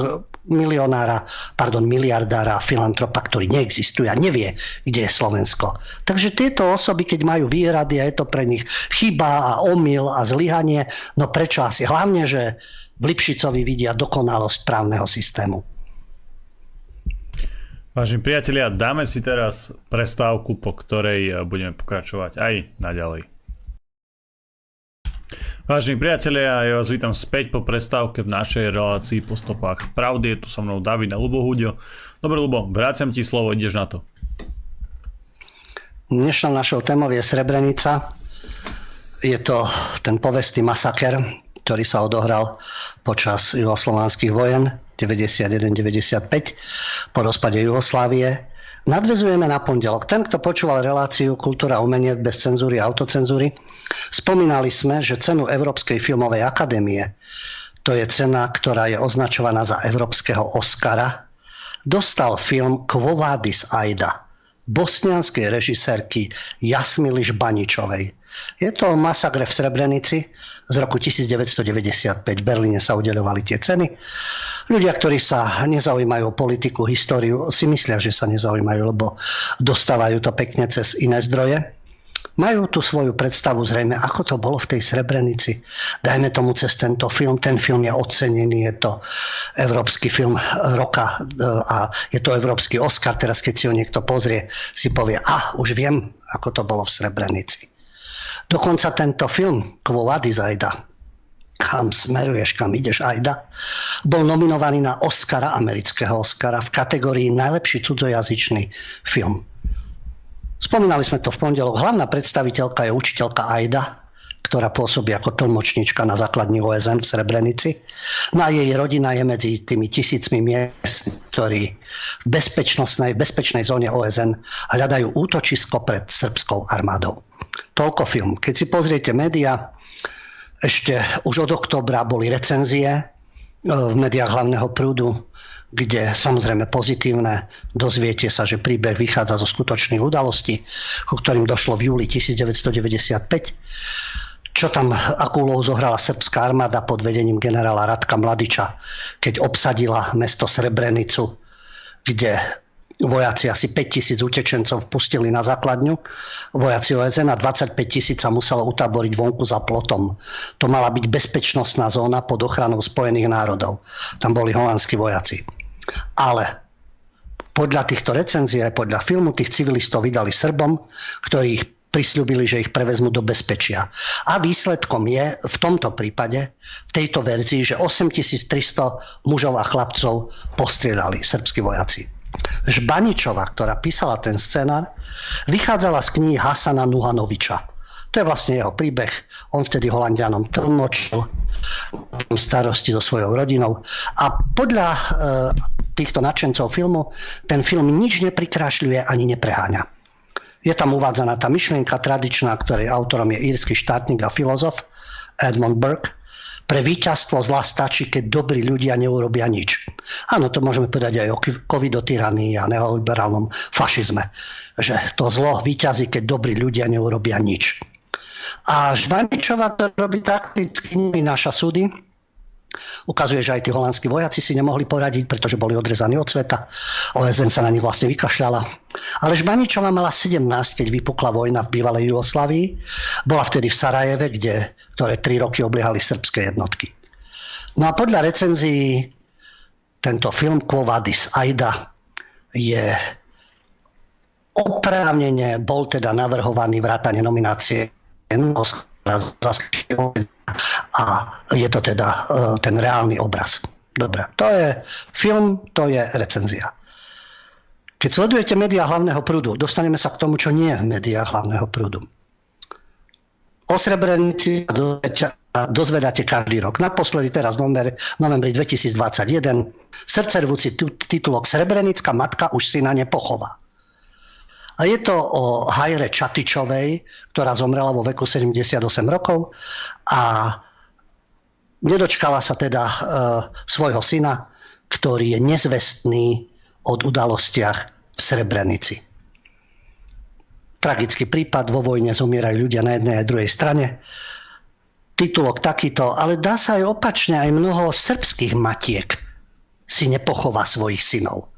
milionára, pardon, miliardára, filantropa, ktorý neexistuje a nevie, kde je Slovensko. Takže tieto osoby, keď majú výhrady a je to pre nich chyba a omyl a zlyhanie, no prečo asi? Hlavne, že v Lipšicovi vidia dokonalosť právneho systému. Vážení priatelia, dáme si teraz prestávku, po ktorej budeme pokračovať aj naďalej. Vážení priatelia, ja vás vítam späť po prestávke v našej relácii po stopách pravdy. Je tu so mnou David a Lubo Hudio. Dobre, Lubo, vráciam ti slovo, ideš na to. Dnešnou našou témou je Srebrenica. Je to ten povestný masaker, ktorý sa odohral počas juhoslovanských vojen 91-95 po rozpade Jugoslávie Nadvezujeme na pondelok. Ten, kto počúval reláciu Kultúra umenie bez cenzúry a autocenzúry, spomínali sme, že cenu Európskej filmovej akadémie, to je cena, ktorá je označovaná za Európskeho Oscara, dostal film Quo Vadis Aida bosnianskej režisérky Jasmily Žbaničovej. Je to masakre v Srebrenici, z roku 1995. V Berlíne sa udeľovali tie ceny. Ľudia, ktorí sa nezaujímajú o politiku, históriu, si myslia, že sa nezaujímajú, lebo dostávajú to pekne cez iné zdroje. Majú tu svoju predstavu zrejme, ako to bolo v tej Srebrenici. Dajme tomu cez tento film. Ten film je ocenený, je to európsky film roka e, a je to európsky Oscar. Teraz keď si ho niekto pozrie, si povie, a už viem, ako to bolo v Srebrenici. Dokonca tento film Quo Vadis Aida, kam smeruješ, kam ideš Aida, bol nominovaný na Oscara, amerického Oscara v kategórii najlepší cudzojazyčný film. Spomínali sme to v pondelok. Hlavná predstaviteľka je učiteľka Aida, ktorá pôsobí ako tlmočnička na základni OSN v Srebrenici. No a jej rodina je medzi tými tisícmi miest, ktorí v bezpečnostnej, bezpečnej zóne OSN hľadajú útočisko pred srbskou armádou. Toľko film. Keď si pozriete média, ešte už od oktobra boli recenzie e, v médiách hlavného prúdu kde samozrejme pozitívne, dozviete sa, že príbeh vychádza zo skutočných udalostí, ku ktorým došlo v júli 1995 čo tam, akú úlohu zohrala srbská armáda pod vedením generála Radka Mladiča, keď obsadila mesto Srebrenicu, kde vojaci asi 5 tisíc utečencov vpustili na základňu. Vojaci OSN a 25 tisíc sa muselo utaboriť vonku za plotom. To mala byť bezpečnostná zóna pod ochranou Spojených národov. Tam boli holandskí vojaci. Ale podľa týchto recenzií aj podľa filmu tých civilistov vydali Srbom, ktorých prislúbili, že ich prevezmu do bezpečia. A výsledkom je v tomto prípade, v tejto verzii, že 8300 mužov a chlapcov postriedali srbskí vojaci. Žbaničová, ktorá písala ten scenár, vychádzala z knihy Hasana Nuhanoviča. To je vlastne jeho príbeh. On vtedy Holandianom tlmočil starosti so svojou rodinou. A podľa e, týchto nadšencov filmu ten film nič neprikrášľuje ani nepreháňa. Je tam uvádzaná tá myšlienka tradičná, ktorej autorom je írsky štátnik a filozof Edmund Burke. Pre víťazstvo zla stačí, keď dobrí ľudia neurobia nič. Áno, to môžeme povedať aj o covidotyranii a neoliberálnom fašizme. Že to zlo víťazí, keď dobrí ľudia neurobia nič. A Žvaničová to robí takticky, naša súdy, Ukazuje, že aj tí holandskí vojaci si nemohli poradiť, pretože boli odrezaní od sveta. OSN sa na nich vlastne vykašľala. Ale Žbaničová mala 17, keď vypukla vojna v bývalej Jugoslavii. Bola vtedy v Sarajeve, kde, ktoré tri roky obliehali srbské jednotky. No a podľa recenzií tento film Quo Vadis Aida je oprávnene bol teda navrhovaný vrátane nominácie a je to teda e, ten reálny obraz. Dobre, to je film, to je recenzia. Keď sledujete médiá hlavného prúdu, dostaneme sa k tomu, čo nie je v médiách hlavného prúdu. O Srebrenici dozvedáte každý rok. Naposledy teraz v novembri 2021 srdcervúci titulok Srebrenická matka už syna nepochová. A je to o Hajre Čatičovej, ktorá zomrela vo veku 78 rokov a nedočkala sa teda e, svojho syna, ktorý je nezvestný od udalostiach v Srebrenici. Tragický prípad, vo vojne zomierajú ľudia na jednej a druhej strane. Titulok takýto, ale dá sa aj opačne, aj mnoho srbských matiek si nepochová svojich synov.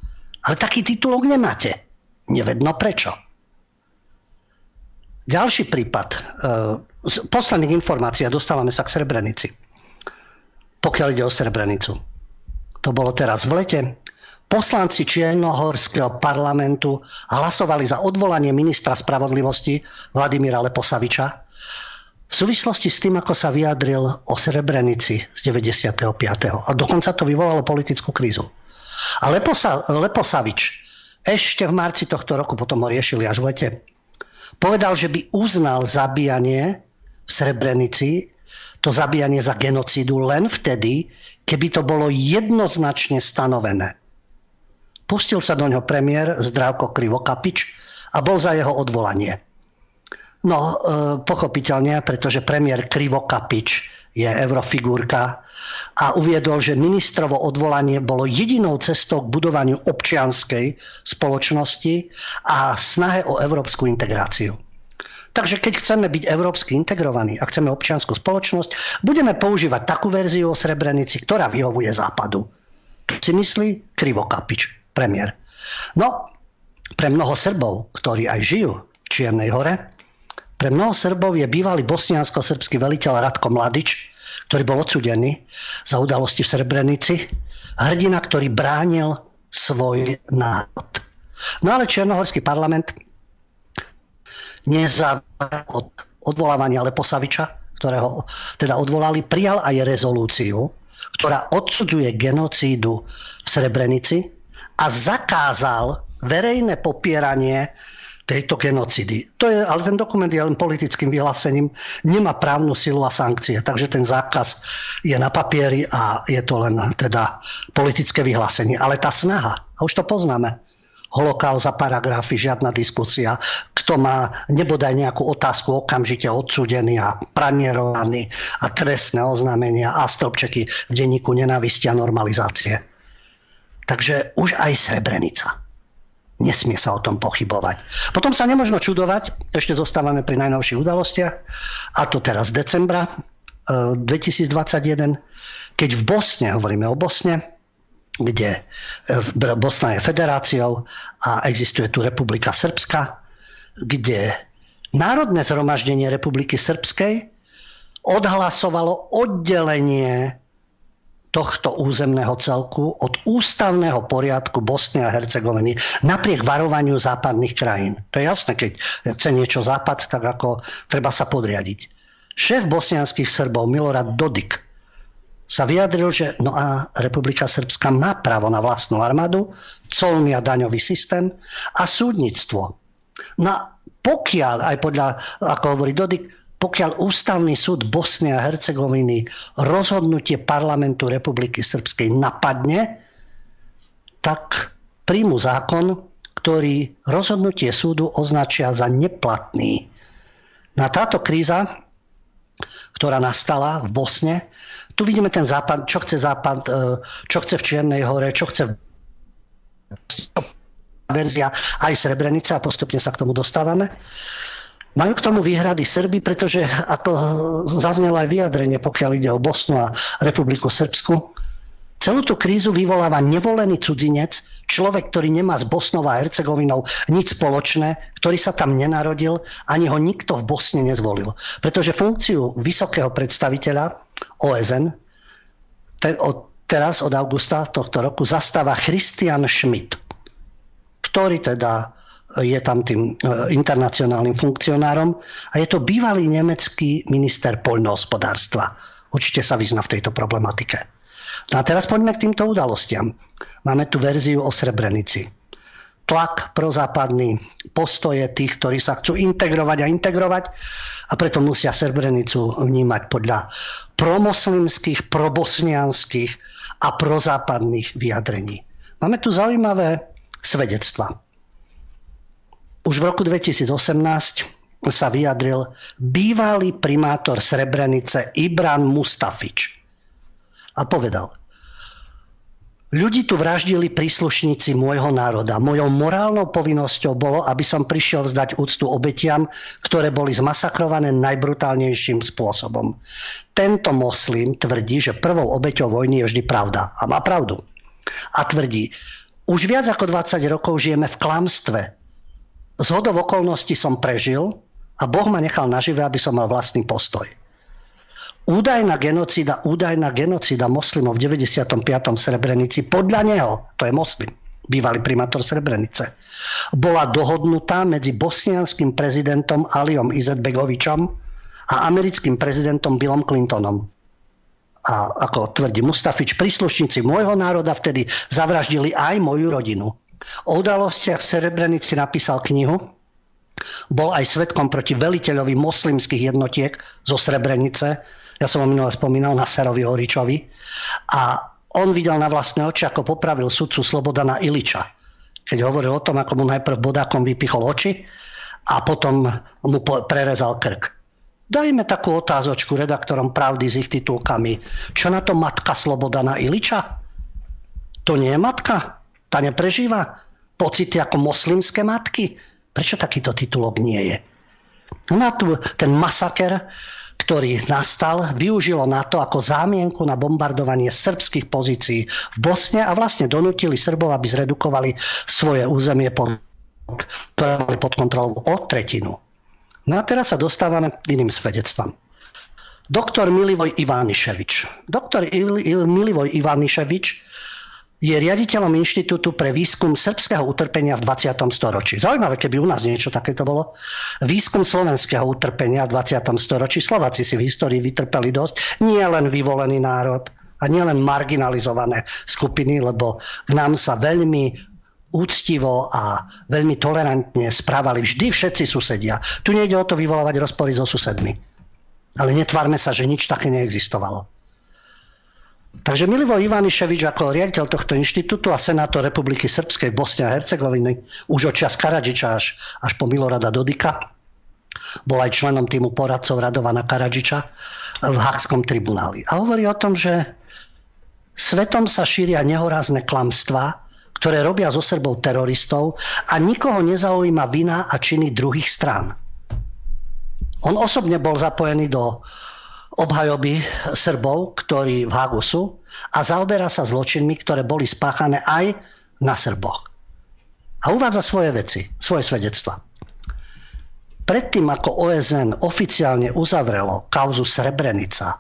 Ale taký titulok nemáte. Nevedno prečo. Ďalší prípad. E, z posledných informácií a dostávame sa k Srebrenici. Pokiaľ ide o Srebrenicu. To bolo teraz v lete. Poslanci Čiernohorského parlamentu hlasovali za odvolanie ministra spravodlivosti Vladimíra Leposaviča v súvislosti s tým, ako sa vyjadril o Srebrenici z 95. A dokonca to vyvolalo politickú krízu. A Leposa, Leposavič ešte v marci tohto roku, potom ho riešili až v lete, povedal, že by uznal zabíjanie v Srebrenici, to zabíjanie za genocídu len vtedy, keby to bolo jednoznačne stanovené. Pustil sa do ňoho premiér Zdravko Krivokapič a bol za jeho odvolanie. No, e, pochopiteľne, pretože premiér Krivokapič je eurofigurka, a uviedol, že ministrovo odvolanie bolo jedinou cestou k budovaniu občianskej spoločnosti a snahe o európsku integráciu. Takže keď chceme byť európsky integrovaní a chceme občianskú spoločnosť, budeme používať takú verziu o Srebrenici, ktorá vyhovuje západu. Si myslí Krivokapič, premiér. No, pre mnoho Srbov, ktorí aj žijú v Čiernej hore, pre mnoho Srbov je bývalý bosniansko-srbský veliteľ Radko Mladič ktorý bol odsudený za udalosti v Srebrenici. Hrdina, ktorý bránil svoj národ. No ale Černohorský parlament nezávisle od odvolávania Leposaviča, ktorého teda odvolali, prijal aj rezolúciu, ktorá odsudzuje genocídu v Srebrenici a zakázal verejné popieranie tejto genocidy. To je, ale ten dokument je len politickým vyhlásením, nemá právnu silu a sankcie, takže ten zákaz je na papieri a je to len teda politické vyhlásenie. Ale tá snaha, a už to poznáme, holokaust za paragrafy, žiadna diskusia. Kto má nebodaj nejakú otázku okamžite odsúdený a pranierovaný a trestné oznámenia a stĺpčeky v denníku nenávisti a normalizácie. Takže už aj Srebrenica. Nesmie sa o tom pochybovať. Potom sa nemožno čudovať, ešte zostávame pri najnovších udalostiach, a to teraz decembra 2021, e, keď v Bosne, hovoríme o Bosne, kde e, Bosna je federáciou a existuje tu Republika Srbska, kde Národné zhromaždenie Republiky Srbskej odhlasovalo oddelenie tohto územného celku od ústavného poriadku Bosny a Hercegoviny napriek varovaniu západných krajín. To je jasné, keď chce niečo západ, tak ako treba sa podriadiť. Šéf bosnianských Srbov Milorad Dodik sa vyjadril, že no a Republika Srbska má právo na vlastnú armádu, colný a daňový systém a súdnictvo. No pokiaľ, aj podľa, ako hovorí Dodik, pokiaľ ústavný súd Bosny a Hercegoviny rozhodnutie parlamentu Republiky Srbskej napadne, tak príjmu zákon, ktorý rozhodnutie súdu označia za neplatný. Na táto kríza, ktorá nastala v Bosne, tu vidíme ten západ, čo chce západ, e, čo chce v Čiernej hore, čo chce verzia aj Srebrenica a postupne sa k tomu dostávame. Majú k tomu výhrady Srby, pretože ako zaznelo aj vyjadrenie, pokiaľ ide o Bosnu a Republiku Srbsku, celú tú krízu vyvoláva nevolený cudzinec, človek, ktorý nemá s Bosnou a Hercegovinou nič spoločné, ktorý sa tam nenarodil, ani ho nikto v Bosne nezvolil. Pretože funkciu vysokého predstaviteľa OSN ten, od, teraz od augusta tohto roku zastáva Christian Schmidt, ktorý teda je tam tým e, internacionálnym funkcionárom a je to bývalý nemecký minister poľnohospodárstva. Určite sa vyzna v tejto problematike. No a teraz poďme k týmto udalostiam. Máme tu verziu o Srebrenici. Tlak prozápadný, postoje tých, ktorí sa chcú integrovať a integrovať a preto musia Srebrenicu vnímať podľa promoslimských, probosnianských a prozápadných vyjadrení. Máme tu zaujímavé svedectva už v roku 2018 sa vyjadril bývalý primátor Srebrenice Ibran Mustafič a povedal, Ľudí tu vraždili príslušníci môjho národa. Mojou morálnou povinnosťou bolo, aby som prišiel vzdať úctu obetiam, ktoré boli zmasakrované najbrutálnejším spôsobom. Tento moslim tvrdí, že prvou obeťou vojny je vždy pravda. A má pravdu. A tvrdí, už viac ako 20 rokov žijeme v klamstve, z hodov okolností som prežil a Boh ma nechal nažive, aby som mal vlastný postoj. Údajná genocída, údajná genocída moslimov v 95. Srebrenici, podľa neho, to je moslim, bývalý primátor Srebrenice, bola dohodnutá medzi bosnianským prezidentom Aliom Izetbegovičom a americkým prezidentom Billom Clintonom. A ako tvrdí Mustafič, príslušníci môjho národa vtedy zavraždili aj moju rodinu. O udalostiach v Serebrenici napísal knihu. Bol aj svetkom proti veliteľovi moslimských jednotiek zo Srebrenice. Ja som ho minule spomínal na Serovi Horičovi. A on videl na vlastné oči, ako popravil sudcu Slobodana Iliča. Keď hovoril o tom, ako mu najprv bodákom vypichol oči a potom mu prerezal krk. Dajme takú otázočku redaktorom Pravdy s ich titulkami. Čo na to matka Slobodana Iliča? To nie je matka? Tá neprežíva pocity ako moslimské matky? Prečo takýto titulok nie je? No tu ten masaker, ktorý nastal, využilo na to ako zámienku na bombardovanie srbských pozícií v Bosne a vlastne donútili Srbov, aby zredukovali svoje územie pod, ktoré mali pod kontrolou o tretinu. No a teraz sa dostávame k iným svedectvám. Doktor Milivoj Ivániševič. Doktor Il, Il, Milivoj Ivániševič je riaditeľom Inštitútu pre výskum srbského utrpenia v 20. storočí. Zaujímavé, keby u nás niečo takéto bolo. Výskum slovenského utrpenia v 20. storočí. Slováci si v histórii vytrpeli dosť. Nie len vyvolený národ a nie len marginalizované skupiny, lebo k nám sa veľmi úctivo a veľmi tolerantne správali vždy všetci susedia. Tu nejde o to vyvolávať rozpory so susedmi. Ale netvárme sa, že nič také neexistovalo. Takže Milivo Ivaniševič ako riaditeľ tohto inštitútu a senátor Republiky Srbskej Bosne a Hercegoviny už od čas Karadžiča až, až po Milorada Dodika bol aj členom týmu poradcov Radovana Karadžiča v Hakskom tribunáli. A hovorí o tom, že Svetom sa šíria nehorázne klamstvá, ktoré robia zo Srbov teroristov a nikoho nezaujíma vina a činy druhých strán. On osobne bol zapojený do obhajoby Srbov, ktorí v Hagu sú a zaoberá sa zločinmi, ktoré boli spáchané aj na Srboch. A uvádza svoje veci, svoje svedectva. Predtým, ako OSN oficiálne uzavrelo kauzu Srebrenica,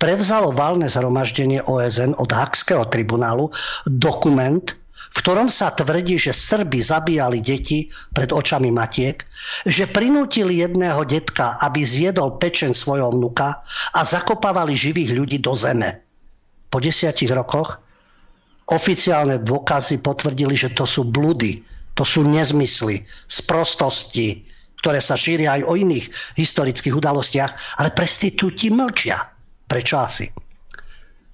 prevzalo valné zhromaždenie OSN od Hakského tribunálu dokument, v ktorom sa tvrdí, že Srby zabíjali deti pred očami matiek, že prinútili jedného detka, aby zjedol pečen svojho vnuka a zakopávali živých ľudí do zeme. Po desiatich rokoch oficiálne dôkazy potvrdili, že to sú bludy, to sú nezmysly, sprostosti, ktoré sa šíria aj o iných historických udalostiach, ale prestitúti mlčia. Prečo asi?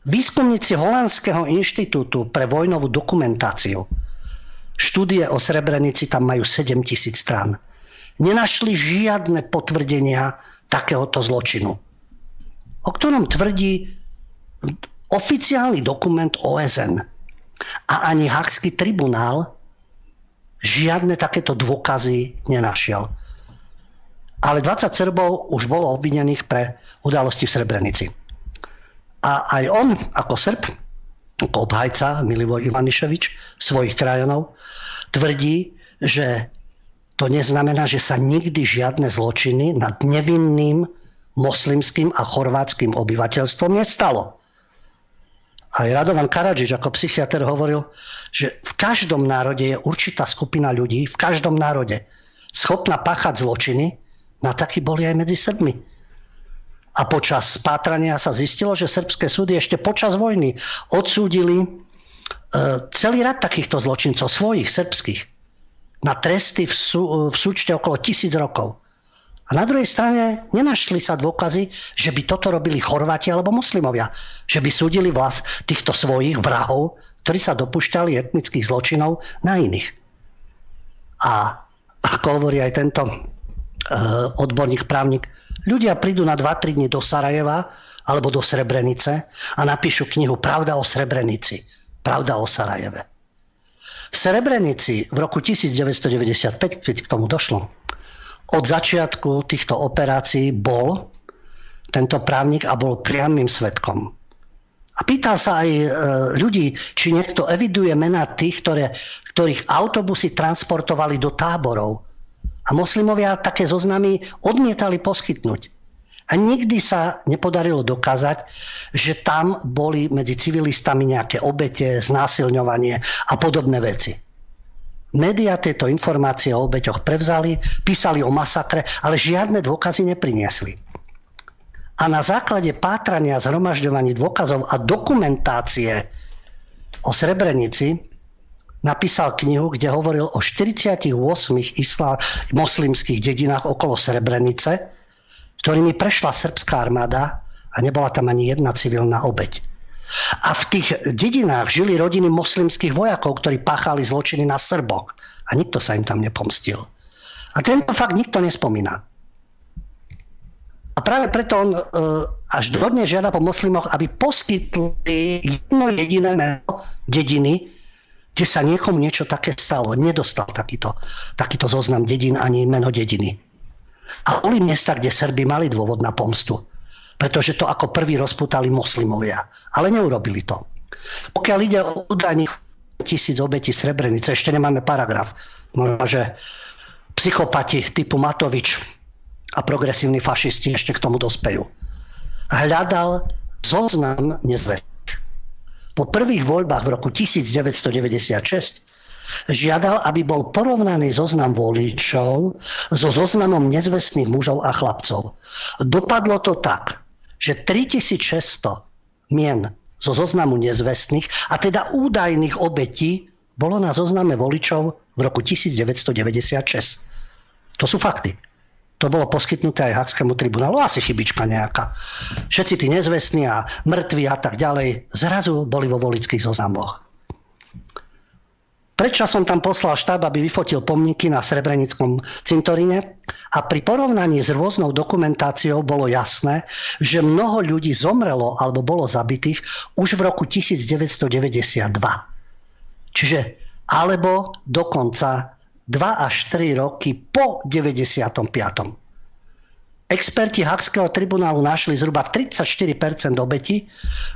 Výskumníci Holandského inštitútu pre vojnovú dokumentáciu štúdie o Srebrenici tam majú 7 tisíc strán. Nenašli žiadne potvrdenia takéhoto zločinu, o ktorom tvrdí oficiálny dokument OSN. A ani Hakský tribunál žiadne takéto dôkazy nenašiel. Ale 20 Srbov už bolo obvinených pre udalosti v Srebrenici. A aj on ako Srb, ako obhajca Milivoj Ivaniševič svojich krajanov, tvrdí, že to neznamená, že sa nikdy žiadne zločiny nad nevinným moslimským a chorvátským obyvateľstvom nestalo. Aj Radovan Karadžič ako psychiatr hovoril, že v každom národe je určitá skupina ľudí, v každom národe, schopná páchať zločiny, na takí boli aj medzi Srbmi. A počas pátrania sa zistilo, že srbské súdy ešte počas vojny odsúdili e, celý rad takýchto zločincov, svojich srbských, na tresty v, sú, v súčte okolo tisíc rokov. A na druhej strane nenašli sa dôkazy, že by toto robili Chorváti alebo moslimovia. Že by súdili vlast týchto svojich vrahov, ktorí sa dopúšťali etnických zločinov na iných. A ako hovorí aj tento uh, odborník, právnik, Ľudia prídu na 2-3 dní do Sarajeva alebo do Srebrenice a napíšu knihu Pravda o Srebrenici. Pravda o Sarajeve. V Srebrenici v roku 1995, keď k tomu došlo, od začiatku týchto operácií bol tento právnik a bol priamým svetkom. A pýtal sa aj e, ľudí, či niekto eviduje mená tých, ktoré, ktorých autobusy transportovali do táborov a moslimovia také zoznamy odmietali poskytnúť. A nikdy sa nepodarilo dokázať, že tam boli medzi civilistami nejaké obete, znásilňovanie a podobné veci. Média tieto informácie o obeťoch prevzali, písali o masakre, ale žiadne dôkazy nepriniesli. A na základe pátrania, zhromažďovaní dôkazov a dokumentácie o Srebrenici napísal knihu, kde hovoril o 48 islá, moslimských dedinách okolo Srebrenice, ktorými prešla srbská armáda a nebola tam ani jedna civilná obeď. A v tých dedinách žili rodiny moslimských vojakov, ktorí páchali zločiny na Srboch. A nikto sa im tam nepomstil. A tento fakt nikto nespomína. A práve preto on e, až dodne žiada po moslimoch, aby poskytli jedno jediné meno dediny, kde sa niekomu niečo také stalo. Nedostal takýto, takýto zoznam dedín ani meno dediny. A boli miesta, kde Srby mali dôvod na pomstu. Pretože to ako prvý rozputali moslimovia. Ale neurobili to. Pokiaľ ide o údajných tisíc obetí Srebrenice, ešte nemáme paragraf. Možno, že psychopati typu Matovič a progresívni fašisti ešte k tomu dospejú. Hľadal zoznam nezvestných po prvých voľbách v roku 1996 žiadal, aby bol porovnaný zoznam voličov so zoznamom nezvestných mužov a chlapcov. Dopadlo to tak, že 3600 mien zo zoznamu nezvestných a teda údajných obetí bolo na zozname voličov v roku 1996. To sú fakty. To bolo poskytnuté aj Hakskému tribunálu, asi chybička nejaká. Všetci tí nezvestní a mŕtvi a tak ďalej zrazu boli vo volických zoznamoch. Prečo som tam poslal štáb, aby vyfotil pomníky na Srebrenickom cintoríne a pri porovnaní s rôznou dokumentáciou bolo jasné, že mnoho ľudí zomrelo alebo bolo zabitých už v roku 1992. Čiže alebo dokonca 2 až 3 roky po 95. Experti Hakského tribunálu našli zhruba 34% obetí,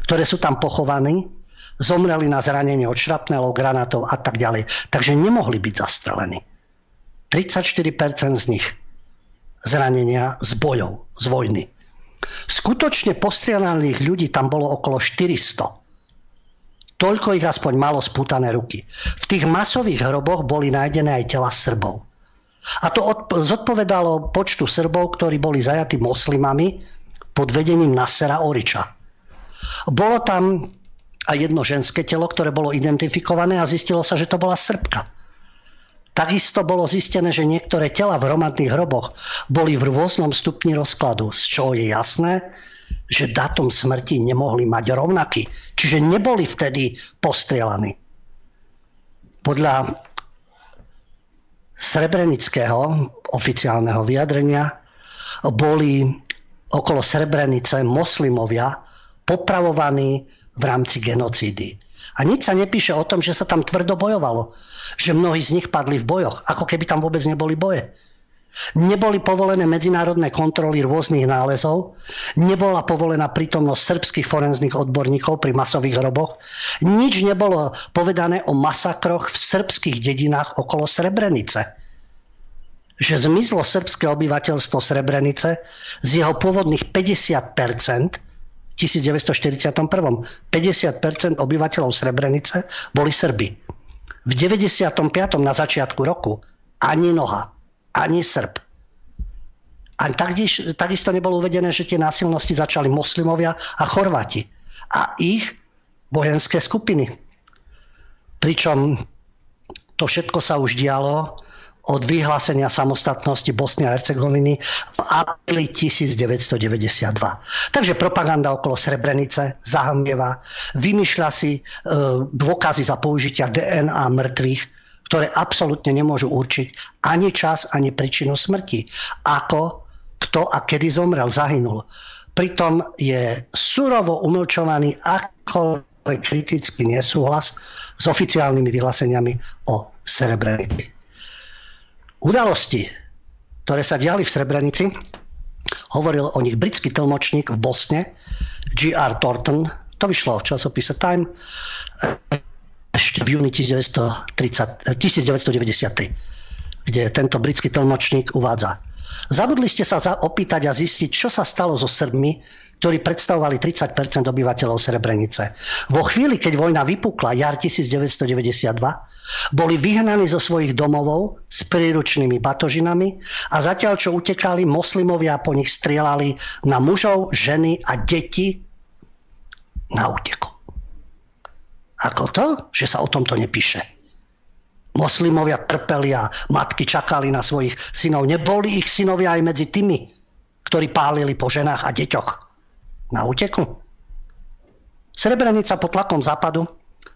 ktoré sú tam pochovaní zomreli na zranenie od šrapnelov, granátov a tak ďalej. Takže nemohli byť zastrelení. 34% z nich zranenia z bojov, z vojny. Skutočne postrielaných ľudí tam bolo okolo 400. Toľko ich aspoň malo spútané ruky. V tých masových hroboch boli nájdené aj tela Srbov. A to zodpovedalo počtu Srbov, ktorí boli zajatí moslimami pod vedením Nasera Oriča. Bolo tam a jedno ženské telo, ktoré bolo identifikované a zistilo sa, že to bola Srbka. Takisto bolo zistené, že niektoré tela v hromadných hroboch boli v rôznom stupni rozkladu, z čoho je jasné, že datum smrti nemohli mať rovnaký. Čiže neboli vtedy postrielaní. Podľa srebrenického oficiálneho vyjadrenia boli okolo Srebrenice moslimovia popravovaní v rámci genocídy. A nič sa nepíše o tom, že sa tam tvrdo bojovalo. Že mnohí z nich padli v bojoch, ako keby tam vôbec neboli boje. Neboli povolené medzinárodné kontroly rôznych nálezov, nebola povolená prítomnosť srbských forenzných odborníkov pri masových hroboch, nič nebolo povedané o masakroch v srbských dedinách okolo Srebrenice. Že zmizlo srbské obyvateľstvo Srebrenice z jeho pôvodných 50% 1941. 50% obyvateľov Srebrenice boli Srby. V 95. na začiatku roku ani noha, ani Srb. A takisto, nebolo uvedené, že tie násilnosti začali moslimovia a Chorváti a ich vojenské skupiny. Pričom to všetko sa už dialo od vyhlásenia samostatnosti Bosny a Hercegoviny v apríli 1992. Takže propaganda okolo Srebrenice zahambieva, vymýšľa si e, dôkazy za použitia DNA mŕtvych, ktoré absolútne nemôžu určiť ani čas, ani príčinu smrti. Ako, kto a kedy zomrel, zahynul. Pritom je surovo umlčovaný ako kritický nesúhlas s oficiálnymi vyhláseniami o Srebrenici. Udalosti, ktoré sa diali v Srebrenici, hovoril o nich britský tlmočník v Bosne, G.R. Thornton, to vyšlo v časopise Time ešte v júni 1993, kde tento britský tlmočník uvádza. Zabudli ste sa opýtať a zistiť, čo sa stalo so Srbmi, ktorí predstavovali 30% obyvateľov Srebrenice. Vo chvíli, keď vojna vypukla, jar 1992, boli vyhnaní zo svojich domovov s príručnými batožinami a zatiaľ, čo utekali, moslimovia po nich strieľali na mužov, ženy a deti na úteku. Ako to, že sa o tomto nepíše? Moslimovia trpeli a matky čakali na svojich synov. Neboli ich synovia aj medzi tými, ktorí pálili po ženách a deťoch na úteku. Srebrenica pod tlakom západu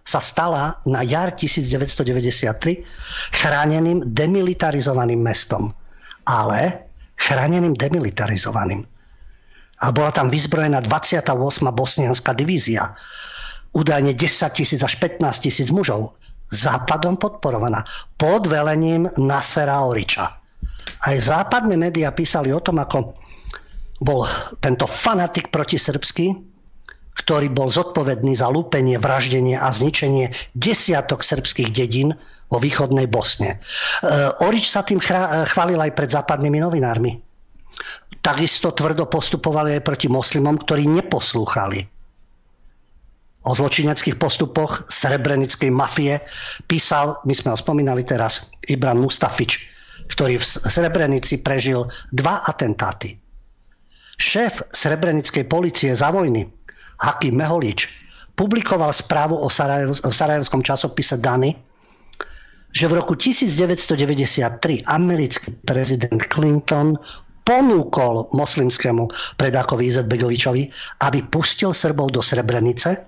sa stala na jar 1993 chráneným demilitarizovaným mestom. Ale chráneným demilitarizovaným. A bola tam vyzbrojená 28. bosnianská divízia. Údajne 10 tisíc až 15 tisíc mužov. Západom podporovaná. Pod velením Nasera Oriča. Aj západné médiá písali o tom, ako bol tento fanatik protisrbský, ktorý bol zodpovedný za lúpenie, vraždenie a zničenie desiatok srbských dedín vo východnej Bosne. E, Orič sa tým chválil aj pred západnými novinármi. Takisto tvrdo postupovali aj proti moslimom, ktorí neposlúchali. O zločineckých postupoch srebrenickej mafie písal, my sme ho spomínali teraz, Ibran Mustafič, ktorý v Srebrenici prežil dva atentáty. Šéf srebrenickej policie za vojny, Hakim Meholič, publikoval správu o Sarajev, sarajevskom časopise Dany, že v roku 1993 americký prezident Clinton ponúkol moslimskému predákovi Izetbegovičovi, aby pustil Srbov do Srebrenice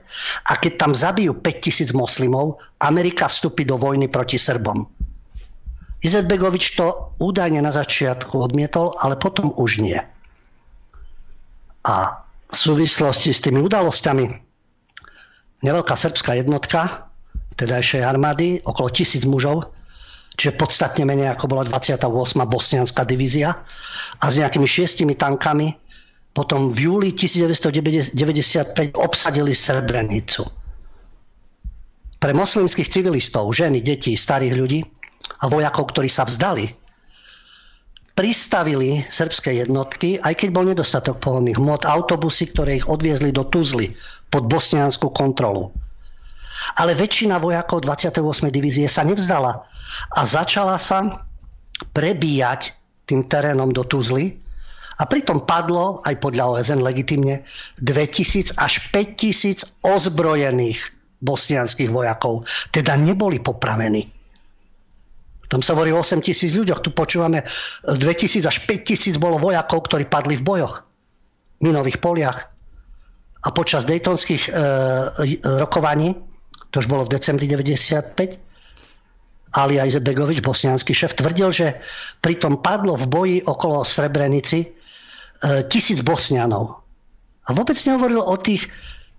a keď tam zabijú 5000 moslimov, Amerika vstúpi do vojny proti Srbom. Izetbegovič to údajne na začiatku odmietol, ale potom už nie. A v súvislosti s tými udalosťami neveľká srbská jednotka tedajšej armády, okolo tisíc mužov, čiže podstatne menej ako bola 28. bosnianská divízia a s nejakými šiestimi tankami potom v júli 1995 obsadili Srebrenicu. Pre moslimských civilistov, ženy, deti, starých ľudí a vojakov, ktorí sa vzdali, pristavili srbské jednotky, aj keď bol nedostatok pohodných mod, autobusy, ktoré ich odviezli do Tuzly pod bosnianskú kontrolu. Ale väčšina vojakov 28. divízie sa nevzdala a začala sa prebíjať tým terénom do Tuzly a pritom padlo, aj podľa OSN legitimne, 2000 až 5000 ozbrojených bosnianských vojakov. Teda neboli popravení. Tam sa hovorí o 8 tisíc ľuďoch. Tu počúvame 2000 až 5 tisíc bolo vojakov, ktorí padli v bojoch. Minových poliach. A počas dejtonských e, rokovaní, to už bolo v decembri 95, Ali Izetbegovič, bosnianský šéf, tvrdil, že pritom padlo v boji okolo Srebrenici e, tisíc bosnianov. A vôbec nehovoril o tých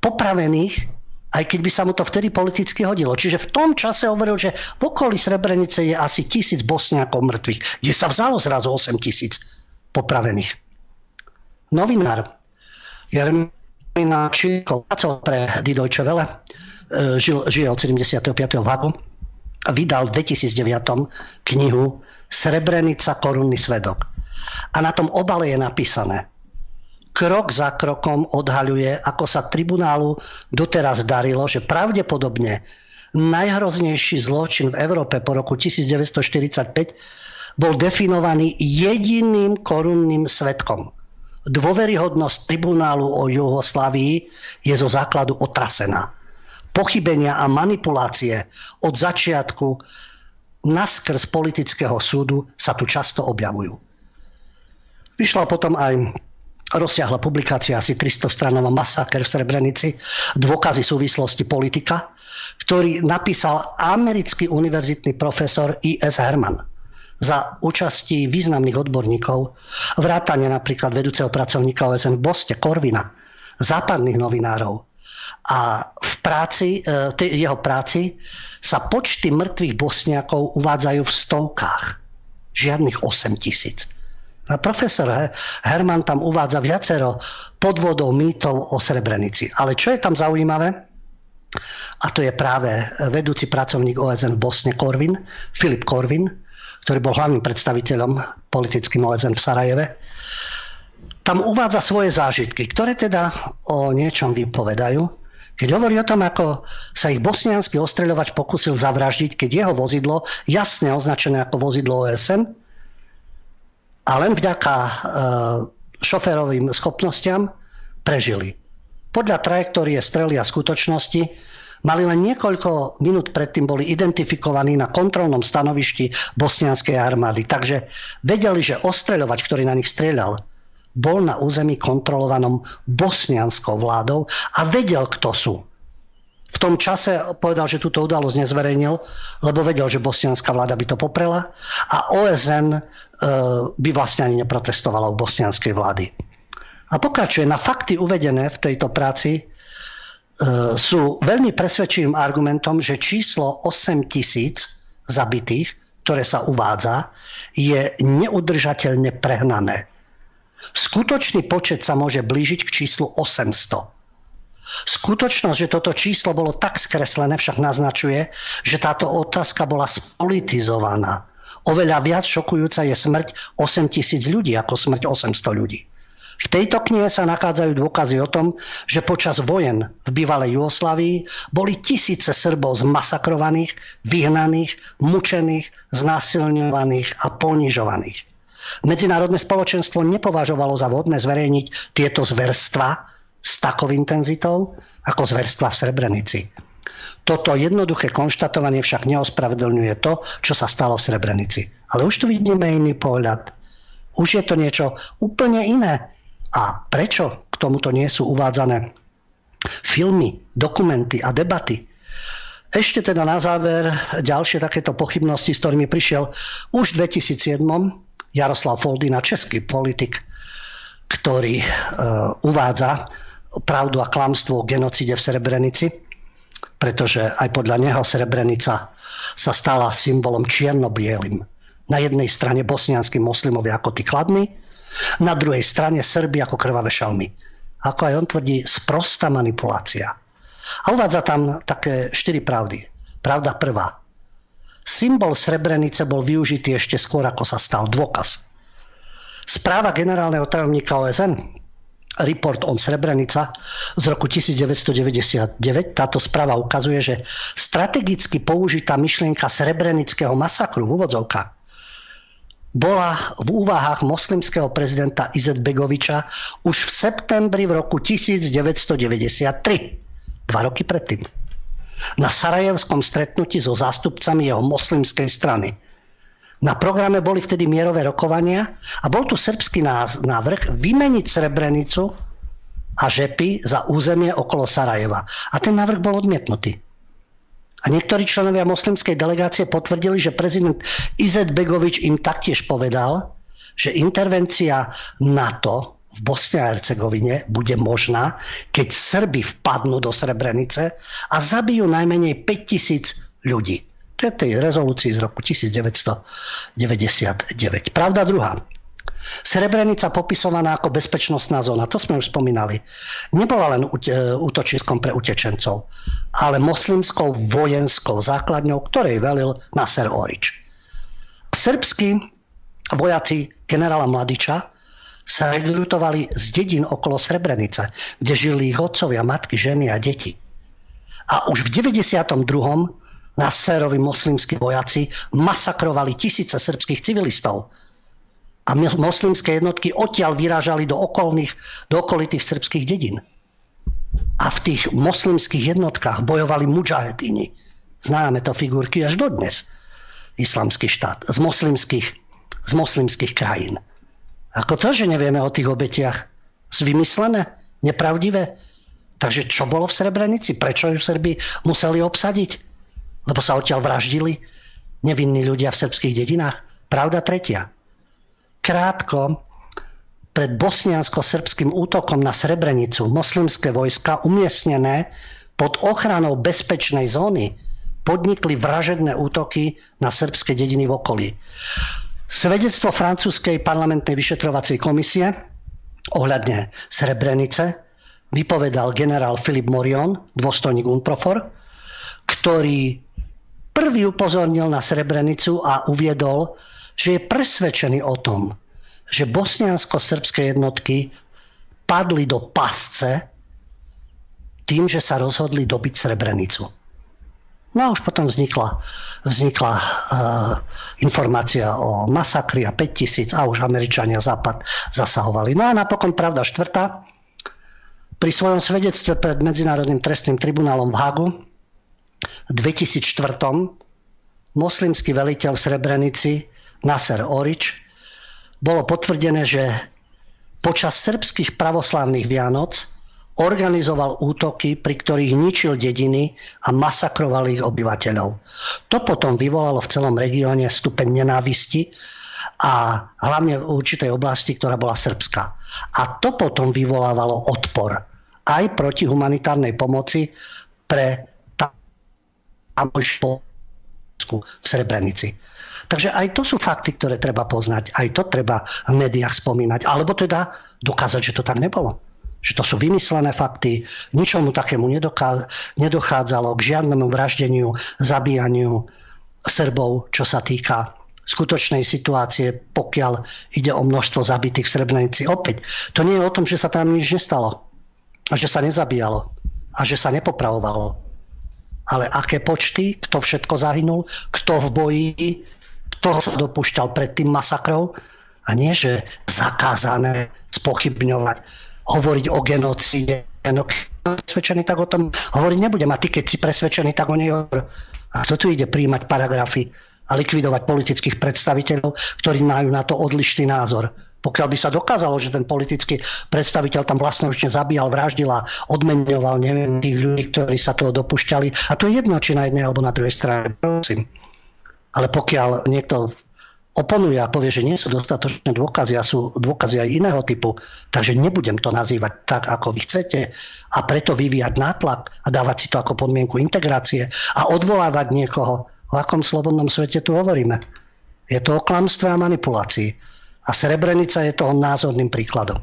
popravených, aj keď by sa mu to vtedy politicky hodilo. Čiže v tom čase hovoril, že v okolí Srebrenice je asi tisíc bosniakov mŕtvych, kde sa vzalo zrazu 8 tisíc popravených. Novinár Jeremina Číko pracoval pre Die žil, žil od 75. v vydal v 2009 knihu Srebrenica korunný svedok. A na tom obale je napísané – krok za krokom odhaľuje, ako sa tribunálu doteraz darilo, že pravdepodobne najhroznejší zločin v Európe po roku 1945 bol definovaný jediným korunným svetkom. Dôveryhodnosť tribunálu o Juhoslávii je zo základu otrasená. Pochybenia a manipulácie od začiatku naskrz politického súdu sa tu často objavujú. Vyšla potom aj rozsiahla publikácia, asi 300 stranová masaker v Srebrenici, dôkazy súvislosti politika, ktorý napísal americký univerzitný profesor I.S. Herman za účasti významných odborníkov, vrátane napríklad vedúceho pracovníka OSN v Boste, Korvina, západných novinárov. A v práci, e, jeho práci sa počty mŕtvych bosniakov uvádzajú v stovkách. Žiadnych 8 tisíc. A profesor Herman tam uvádza viacero podvodov, mýtov o Srebrenici. Ale čo je tam zaujímavé, a to je práve vedúci pracovník OSN v Bosne Korvin, Filip Korvin, ktorý bol hlavným predstaviteľom politickým OSN v Sarajeve, tam uvádza svoje zážitky, ktoré teda o niečom vypovedajú. Keď hovorí o tom, ako sa ich bosnianský ostreľovač pokusil zavraždiť, keď jeho vozidlo, jasne označené ako vozidlo OSN, a len vďaka e, šoférovým schopnostiam prežili. Podľa trajektórie strely a skutočnosti mali len niekoľko minút predtým boli identifikovaní na kontrolnom stanovišti bosnianskej armády. Takže vedeli, že ostreľovač, ktorý na nich strieľal, bol na území kontrolovanom bosnianskou vládou a vedel, kto sú. V tom čase povedal, že túto udalosť nezverejnil, lebo vedel, že bosnianská vláda by to poprela a OSN e, by vlastne ani neprotestovala u bosnianskej vlády. A pokračuje, na fakty uvedené v tejto práci e, sú veľmi presvedčivým argumentom, že číslo 8 tisíc zabitých, ktoré sa uvádza, je neudržateľne prehnané. Skutočný počet sa môže blížiť k číslu 800. Skutočnosť, že toto číslo bolo tak skreslené, však naznačuje, že táto otázka bola spolitizovaná. Oveľa viac šokujúca je smrť 8 tisíc ľudí ako smrť 800 ľudí. V tejto knihe sa nachádzajú dôkazy o tom, že počas vojen v bývalej Jugoslavii boli tisíce Srbov zmasakrovaných, vyhnaných, mučených, znásilňovaných a ponižovaných. Medzinárodné spoločenstvo nepovažovalo za vhodné zverejniť tieto zverstva, s takou intenzitou ako zverstva v Srebrenici. Toto jednoduché konštatovanie však neospravedlňuje to, čo sa stalo v Srebrenici. Ale už tu vidíme iný pohľad. Už je to niečo úplne iné. A prečo k tomuto nie sú uvádzané filmy, dokumenty a debaty? Ešte teda na záver ďalšie takéto pochybnosti, s ktorými prišiel už v 2007 Jaroslav Foldina, český politik, ktorý e, uvádza pravdu a klamstvo o genocide v Srebrenici, pretože aj podľa neho Srebrenica sa stala symbolom čierno-bielým. Na jednej strane bosnianskí moslimovia ako tí kladní, na druhej strane Srbi ako krvavé šalmy. Ako aj on tvrdí, sprostá manipulácia. A uvádza tam také štyri pravdy. Pravda prvá. Symbol Srebrenice bol využitý ešte skôr, ako sa stal dôkaz. Správa generálneho tajomníka OSN Report on Srebrenica z roku 1999. Táto správa ukazuje, že strategicky použitá myšlienka srebrenického masakru v úvodzovkách bola v úvahách moslimského prezidenta Izet Begoviča už v septembri v roku 1993 dva roky predtým. Na Sarajevskom stretnutí so zástupcami jeho moslimskej strany. Na programe boli vtedy mierové rokovania a bol tu srbský návrh vymeniť Srebrenicu a Žepy za územie okolo Sarajeva. A ten návrh bol odmietnutý. A niektorí členovia moslimskej delegácie potvrdili, že prezident Izet Begovič im taktiež povedal, že intervencia NATO v Bosne a Hercegovine bude možná, keď Srby vpadnú do Srebrenice a zabijú najmenej 5000 ľudí. To je tej rezolúcii z roku 1999. Pravda druhá. Srebrenica popisovaná ako bezpečnostná zóna, to sme už spomínali, nebola len útočiskom pre utečencov, ale moslimskou vojenskou základňou, ktorej velil Nasser Orič. Srbskí vojaci generála Mladiča sa rekrutovali z dedín okolo Srebrenice, kde žili ich otcovia, matky, ženy a deti. A už v 92. Nasserovi moslimskí vojaci masakrovali tisíce srbských civilistov. A moslimské jednotky odtiaľ vyrážali do, okolných, do okolitých srbských dedín. A v tých moslimských jednotkách bojovali mujahedíni. Známe to figurky až dodnes. Islamský štát z moslimských, z moslimských krajín. Ako to, že nevieme o tých obetiach? Vymyslené? Nepravdivé? Takže čo bolo v Srebrenici? Prečo ju Srbi museli obsadiť? Lebo sa odtiaľ vraždili nevinní ľudia v srbských dedinách? Pravda tretia. Krátko pred bosniansko-srbským útokom na Srebrenicu moslimské vojska umiestnené pod ochranou bezpečnej zóny podnikli vražedné útoky na srbské dediny v okolí. Svedectvo francúzskej parlamentnej vyšetrovacej komisie ohľadne Srebrenice vypovedal generál Filip Morion, dôstojník UNPROFOR, ktorý prvý upozornil na Srebrenicu a uviedol, že je presvedčený o tom, že bosniansko-srbské jednotky padli do pasce tým, že sa rozhodli dobiť Srebrenicu. No a už potom vznikla vznikla uh, informácia o masakri a 5000 a už Američania Západ zasahovali. No a napokon pravda štvrtá. Pri svojom svedectve pred Medzinárodným trestným tribunálom v Hagu v 2004 moslimský veliteľ v Srebrenici Nasser Orič bolo potvrdené, že počas srbských pravoslávnych Vianoc organizoval útoky, pri ktorých ničil dediny a masakroval ich obyvateľov. To potom vyvolalo v celom regióne stupeň nenávisti a hlavne v určitej oblasti, ktorá bola srbská. A to potom vyvolávalo odpor aj proti humanitárnej pomoci pre tamojšiu v Srebrenici. Takže aj to sú fakty, ktoré treba poznať, aj to treba v médiách spomínať, alebo teda dokázať, že to tak nebolo že to sú vymyslené fakty, ničomu takému nedochádzalo, k žiadnemu vraždeniu, zabíjaniu Srbov, čo sa týka skutočnej situácie, pokiaľ ide o množstvo zabitých v Srebrenici. Opäť, to nie je o tom, že sa tam nič nestalo a že sa nezabíjalo a že sa nepopravovalo. Ale aké počty, kto všetko zahynul, kto v boji, kto sa dopúšťal pred tým masakrov a nie, že zakázané spochybňovať hovoriť o genocíde. No, presvedčený, tak o tom hovoriť nebudem. A ty, keď si presvedčený, tak o nej hovor. A kto tu ide príjmať paragrafy a likvidovať politických predstaviteľov, ktorí majú na to odlišný názor. Pokiaľ by sa dokázalo, že ten politický predstaviteľ tam vlastnoručne zabíjal, vraždil a odmenoval neviem, tých ľudí, ktorí sa toho dopušťali. A to je jedno, či na jednej alebo na druhej strane. Prosím. Ale pokiaľ niekto oponuje a povie, že nie sú dostatočné dôkazy a sú dôkazy aj iného typu, takže nebudem to nazývať tak, ako vy chcete a preto vyvíjať nátlak a dávať si to ako podmienku integrácie a odvolávať niekoho. O akom slobodnom svete tu hovoríme? Je to o klamstve a manipulácii. A Srebrenica je toho názorným príkladom.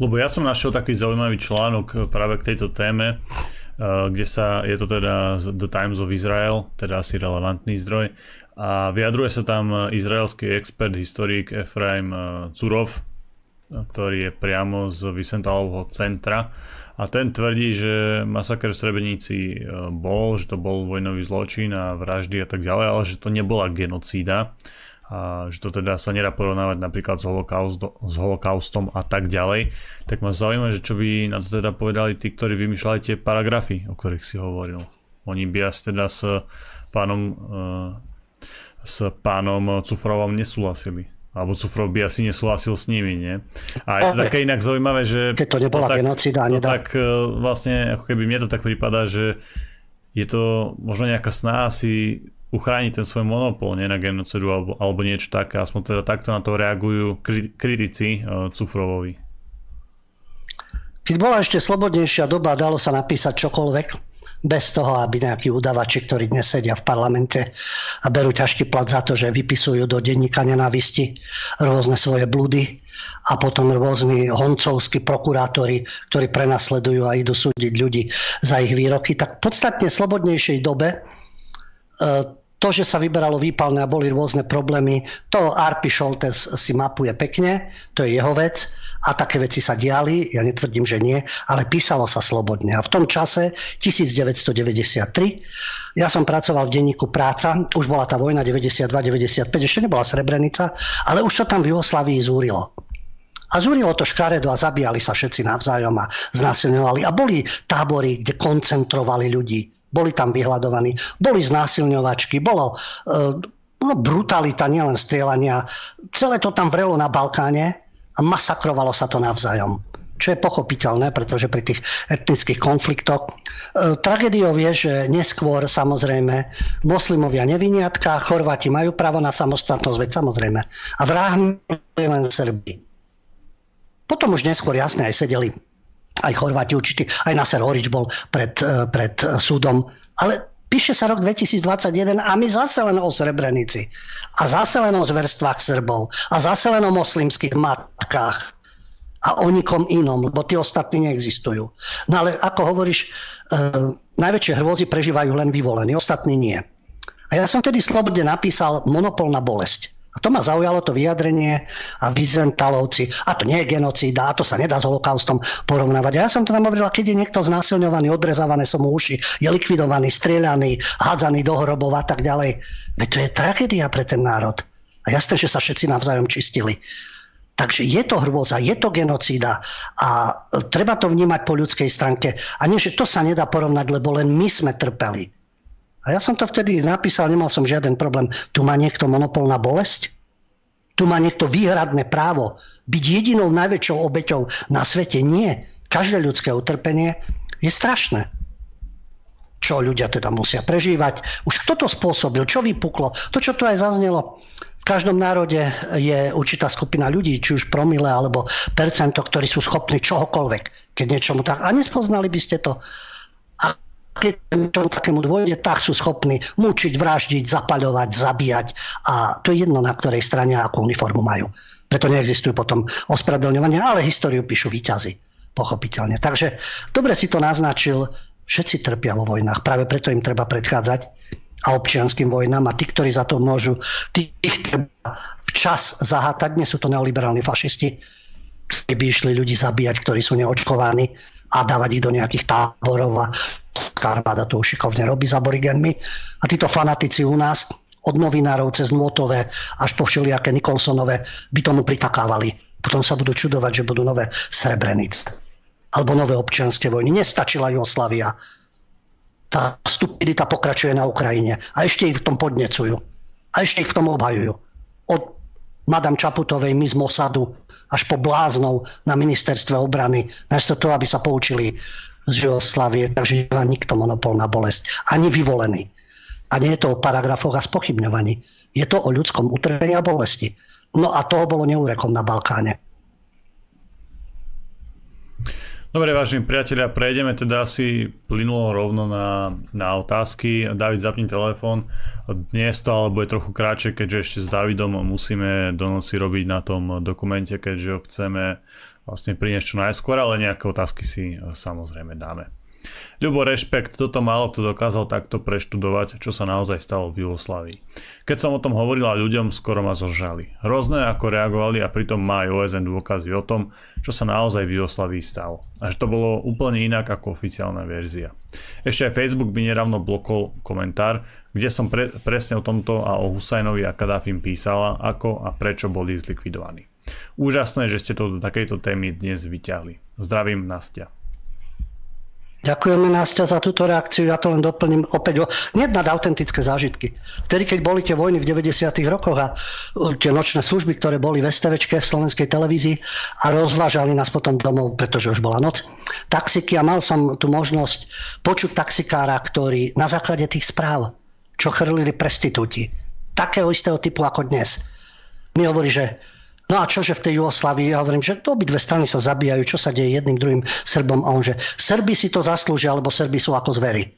Lebo ja som našiel taký zaujímavý článok práve k tejto téme, eh, kde sa, je to teda The Times of Israel, teda asi relevantný zdroj, a vyjadruje sa tam izraelský expert, historik Efraim Curov, ktorý je priamo z Vysentalovho centra a ten tvrdí, že masaker v Srebrenici e, bol, že to bol vojnový zločin a vraždy a tak ďalej, ale že to nebola genocída a že to teda sa nedá porovnávať napríklad s, holokaust, s holokaustom a tak ďalej, tak ma zaujíma, že čo by na to teda povedali tí, ktorí vymýšľali tie paragrafy, o ktorých si hovoril. Oni by asi teda s pánom e, s pánom Cufrovom nesúhlasili. Alebo Cufrov by asi nesúhlasil s nimi, nie? A je to také inak zaujímavé, že... Keď to nebola to tak, genocida, to tak e, vlastne, ako keby mne to tak prípada, že je to možno nejaká snaha si uchrániť ten svoj monopol, nie na genocidu alebo, alebo niečo také. Aspoň teda takto na to reagujú kritici uh, Cufrovovi. Keď bola ešte slobodnejšia doba, dalo sa napísať čokoľvek bez toho, aby nejakí udavači, ktorí dnes sedia v parlamente a berú ťažký plat za to, že vypisujú do denníka nenávisti rôzne svoje blúdy a potom rôzni honcovskí prokurátori, ktorí prenasledujú a idú súdiť ľudí za ich výroky, tak v podstatne slobodnejšej dobe e, to, že sa vyberalo výpalné a boli rôzne problémy, to Arpi Šoltes si mapuje pekne, to je jeho vec a také veci sa diali, ja netvrdím, že nie, ale písalo sa slobodne. A v tom čase, 1993, ja som pracoval v denníku Práca, už bola tá vojna 92-95, ešte nebola Srebrenica, ale už to tam v Jugoslavii zúrilo. A zúrilo to škaredo a zabíjali sa všetci navzájom a znásilňovali. A boli tábory, kde koncentrovali ľudí. Boli tam vyhľadovaní, boli znásilňovačky, bolo, e, bolo brutalita, nielen strieľania. Celé to tam vrelo na Balkáne a masakrovalo sa to navzájom čo je pochopiteľné, pretože pri tých etnických konfliktoch. E, tragédiou je, že neskôr samozrejme moslimovia neviniatka, Chorváti majú právo na samostatnosť, veď samozrejme. A vrahmi len Srbi. Potom už neskôr jasne aj sedeli aj Chorváti určite, aj Nasser Horič bol pred, e, pred súdom. Ale Píše sa rok 2021 a my zase len o Srebrenici. A zase len o zverstvách Srbov. A zase len o moslimských matkách. A o nikom inom, lebo tí ostatní neexistujú. No ale ako hovoríš, e, najväčšie hrôzy prežívajú len vyvolení, ostatní nie. A ja som tedy slobodne napísal monopol na bolesť. A to ma zaujalo to vyjadrenie a Vizentalovci, a to nie je genocída, a to sa nedá s holokaustom porovnávať. A ja som to tam hovoril, keď je niekto znásilňovaný, odrezávané som mu uši, je likvidovaný, strieľaný, hádzaný do hrobov a tak ďalej. Veď to je tragédia pre ten národ. A jasné, že sa všetci navzájom čistili. Takže je to hrôza, je to genocída a treba to vnímať po ľudskej stránke. A nie, že to sa nedá porovnať, lebo len my sme trpeli. A ja som to vtedy napísal, nemal som žiaden problém. Tu má niekto monopol na bolesť? Tu má niekto výhradné právo byť jedinou najväčšou obeťou na svete? Nie. Každé ľudské utrpenie je strašné. Čo ľudia teda musia prežívať. Už kto to spôsobil? Čo vypuklo? To, čo tu aj zaznelo. V každom národe je určitá skupina ľudí, či už promile alebo percento, ktorí sú schopní čohokoľvek, keď niečomu tak. A nespoznali by ste to keď niečomu takému dôjde, tak sú schopní mučiť, vraždiť, zapaľovať, zabíjať a to je jedno, na ktorej strane akú uniformu majú. Preto neexistujú potom ospravedlňovania, ale históriu píšu výťazy, pochopiteľne. Takže dobre si to naznačil, všetci trpia vo vojnách, práve preto im treba predchádzať a občianským vojnám a tí, ktorí za to môžu, tých treba včas zahátať, nie sú to neoliberálni fašisti, ktorí by išli ľudí zabíjať, ktorí sú neočkovaní a dávať ich do nejakých táborov a Armáda to už šikovne robí s aborigenmi. A títo fanatici u nás od novinárov cez Nôtové až po všelijaké Nikolsonové by tomu pritakávali. Potom sa budú čudovať, že budú nové Srebrenice. Alebo nové občianske vojny. Nestačila Jugoslavia. Tá stupidita pokračuje na Ukrajine. A ešte ich v tom podnecujú. A ešte ich v tom obhajujú. Od Madame Čaputovej, my z Mosadu, až po bláznov na ministerstve obrany, namiesto toho, aby sa poučili z Jugoslavie, takže nemá nikto monopol na bolesť, ani vyvolený. A nie je to o paragrafoch a spochybňovaní. Je to o ľudskom utrpení a bolesti. No a toho bolo neurekom na Balkáne. Dobre, vážení priatelia, prejdeme teda asi plynulo rovno na, na otázky. David, zapni telefón. Dnes to ale bude trochu kratšie, keďže ešte s Davidom musíme do robiť na tom dokumente, keďže ho chceme vlastne priniesť čo najskôr, ale nejaké otázky si samozrejme dáme. Ľubo, rešpekt, toto málo kto dokázal takto preštudovať, čo sa naozaj stalo v Jugoslavii. Keď som o tom hovorila ľuďom, skoro ma zožali. Hrozné, ako reagovali a pritom má aj OSN dôkazy o tom, čo sa naozaj v Jugoslavii stalo. Až to bolo úplne inak ako oficiálna verzia. Ešte aj Facebook by neravno blokol komentár, kde som pre, presne o tomto a o Husajnovi a Kadáfim písala, ako a prečo boli zlikvidovaní. Úžasné, že ste to do takejto témy dnes vyťahli. Zdravím, Nastia. Ďakujeme Násťa za túto reakciu, ja to len doplním opäť nednad autentické zážitky. Vtedy, keď boli tie vojny v 90. rokoch a tie nočné služby, ktoré boli v STVčke v slovenskej televízii a rozvážali nás potom domov, pretože už bola noc, taxiky a mal som tu možnosť počuť taxikára, ktorý na základe tých správ, čo chrlili prestitúti, takého istého typu ako dnes, mi hovorí, že No a čože v tej Jugoslavii? Ja hovorím, že obidve strany sa zabíjajú, čo sa deje jedným druhým Srbom. A on, že Srby si to zaslúžia, alebo Srby sú ako zvery.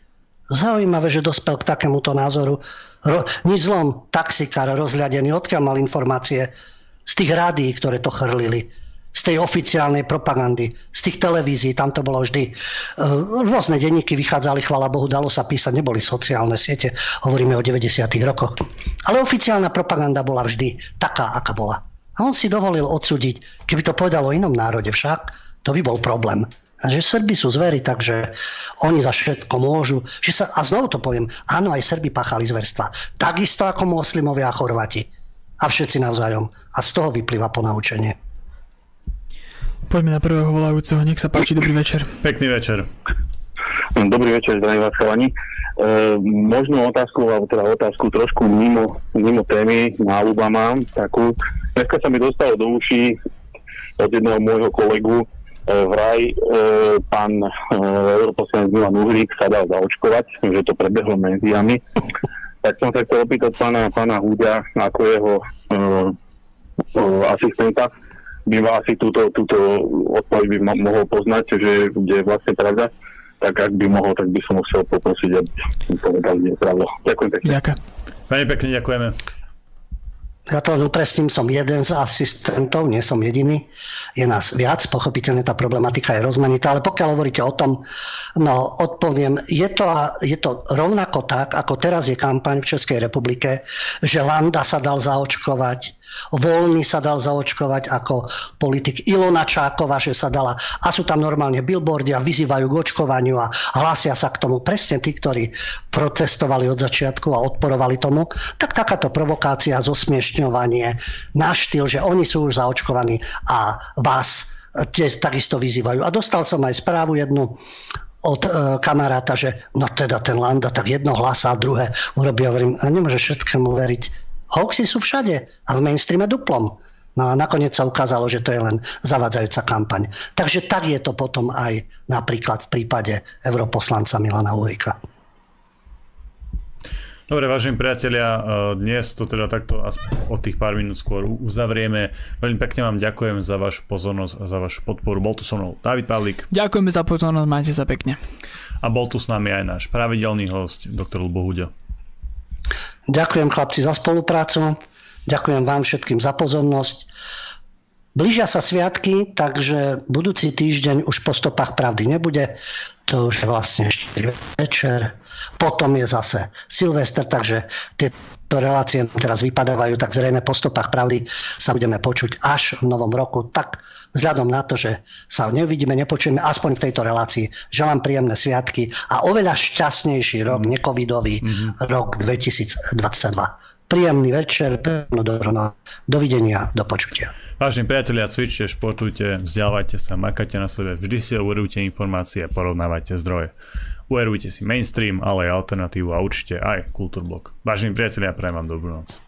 Zaujímavé, že dospel k takémuto názoru. Ro, nič zlom, taxikár rozhľadený, odkiaľ mal informácie z tých rádií, ktoré to chrlili z tej oficiálnej propagandy, z tých televízií, tam to bolo vždy. E, rôzne denníky vychádzali, chvala Bohu, dalo sa písať, neboli sociálne siete, hovoríme o 90. rokoch. Ale oficiálna propaganda bola vždy taká, aká bola. A on si dovolil odsúdiť, keby to povedalo o inom národe však, to by bol problém. A že Srby sú zvery, takže oni za všetko môžu. Že sa, a znovu to poviem, áno, aj Srby páchali zverstva. Takisto ako moslimovia a Chorvati. A všetci navzájom. A z toho vyplýva ponaučenie. Poďme na prvého volajúceho. Nech sa páči, dobrý večer. Pekný večer. Dobrý večer, zdravím vás chalani. E, možno otázku, alebo teda otázku trošku mimo, mimo témy, náľuba mám takú. Dneska sa mi dostalo do uší od jedného môjho kolegu, e, vraj e, pán e, europoslanec Milan Uhrík sa dal zaočkovať, že to prebehlo médiami. Tak som sa chcel opýtať pána, pána Húďa, ako jeho e, e, asistenta, by ma asi túto, túto odpoveď by mohol poznať, že kde je vlastne pravda tak ak by mohol, tak by som musel poprosiť, aby mi povedal, je pravda. Ďakujem pekne. Ďakujem. Veľmi pekne ďakujeme. Ja to upresním, som jeden z asistentov, nie som jediný. Je nás viac, pochopiteľne tá problematika je rozmanitá, ale pokiaľ hovoríte o tom, no odpoviem, je to, je to rovnako tak, ako teraz je kampaň v Českej republike, že Landa sa dal zaočkovať, Voľný sa dal zaočkovať ako politik Ilona Čáková, že sa dala. A sú tam normálne billboardy a vyzývajú k očkovaniu a hlásia sa k tomu presne tí, ktorí protestovali od začiatku a odporovali tomu. Tak takáto provokácia, zosmiešňovanie na štýl, že oni sú už zaočkovaní a vás tie takisto vyzývajú. A dostal som aj správu jednu od e, kamaráta, že no teda ten Landa tak jedno hlasa a druhé urobí. Hovorím, a nemôže všetkému veriť Hoaxy sú všade a v mainstreame duplom. No a nakoniec sa ukázalo, že to je len zavadzajúca kampaň. Takže tak je to potom aj napríklad v prípade europoslanca Milana Urika. Dobre, vážení priatelia, eh, dnes to teda takto od tých pár minút skôr uzavrieme. Veľmi pekne vám ďakujem za vašu pozornosť a za vašu podporu. Bol tu so mnou David Pavlík. Ďakujeme za pozornosť, majte sa pekne. A bol tu s nami aj náš pravidelný host, doktor Lubo Huďo. Ďakujem chlapci za spoluprácu, ďakujem vám všetkým za pozornosť. Blížia sa sviatky, takže budúci týždeň už po stopách pravdy nebude. To už je vlastne večer. Potom je zase Silvester, takže tieto relácie teraz vypadávajú, tak zrejme po stopách pravdy sa budeme počuť až v novom roku. Tak vzhľadom na to, že sa nevidíme, nepočujeme, aspoň v tejto relácii. Želám príjemné sviatky a oveľa šťastnejší rok, mm. necovidový mm-hmm. rok 2022. Príjemný večer, príjemnú dobrú Dovidenia, do počutia. Vážení priatelia, cvičte, športujte, vzdelávajte sa, makajte na sebe, vždy si uverujte informácie a porovnávajte zdroje. Uverujte si mainstream, ale aj alternatívu a určite aj kultúrblok. Vážení priatelia, prajem vám dobrú noc.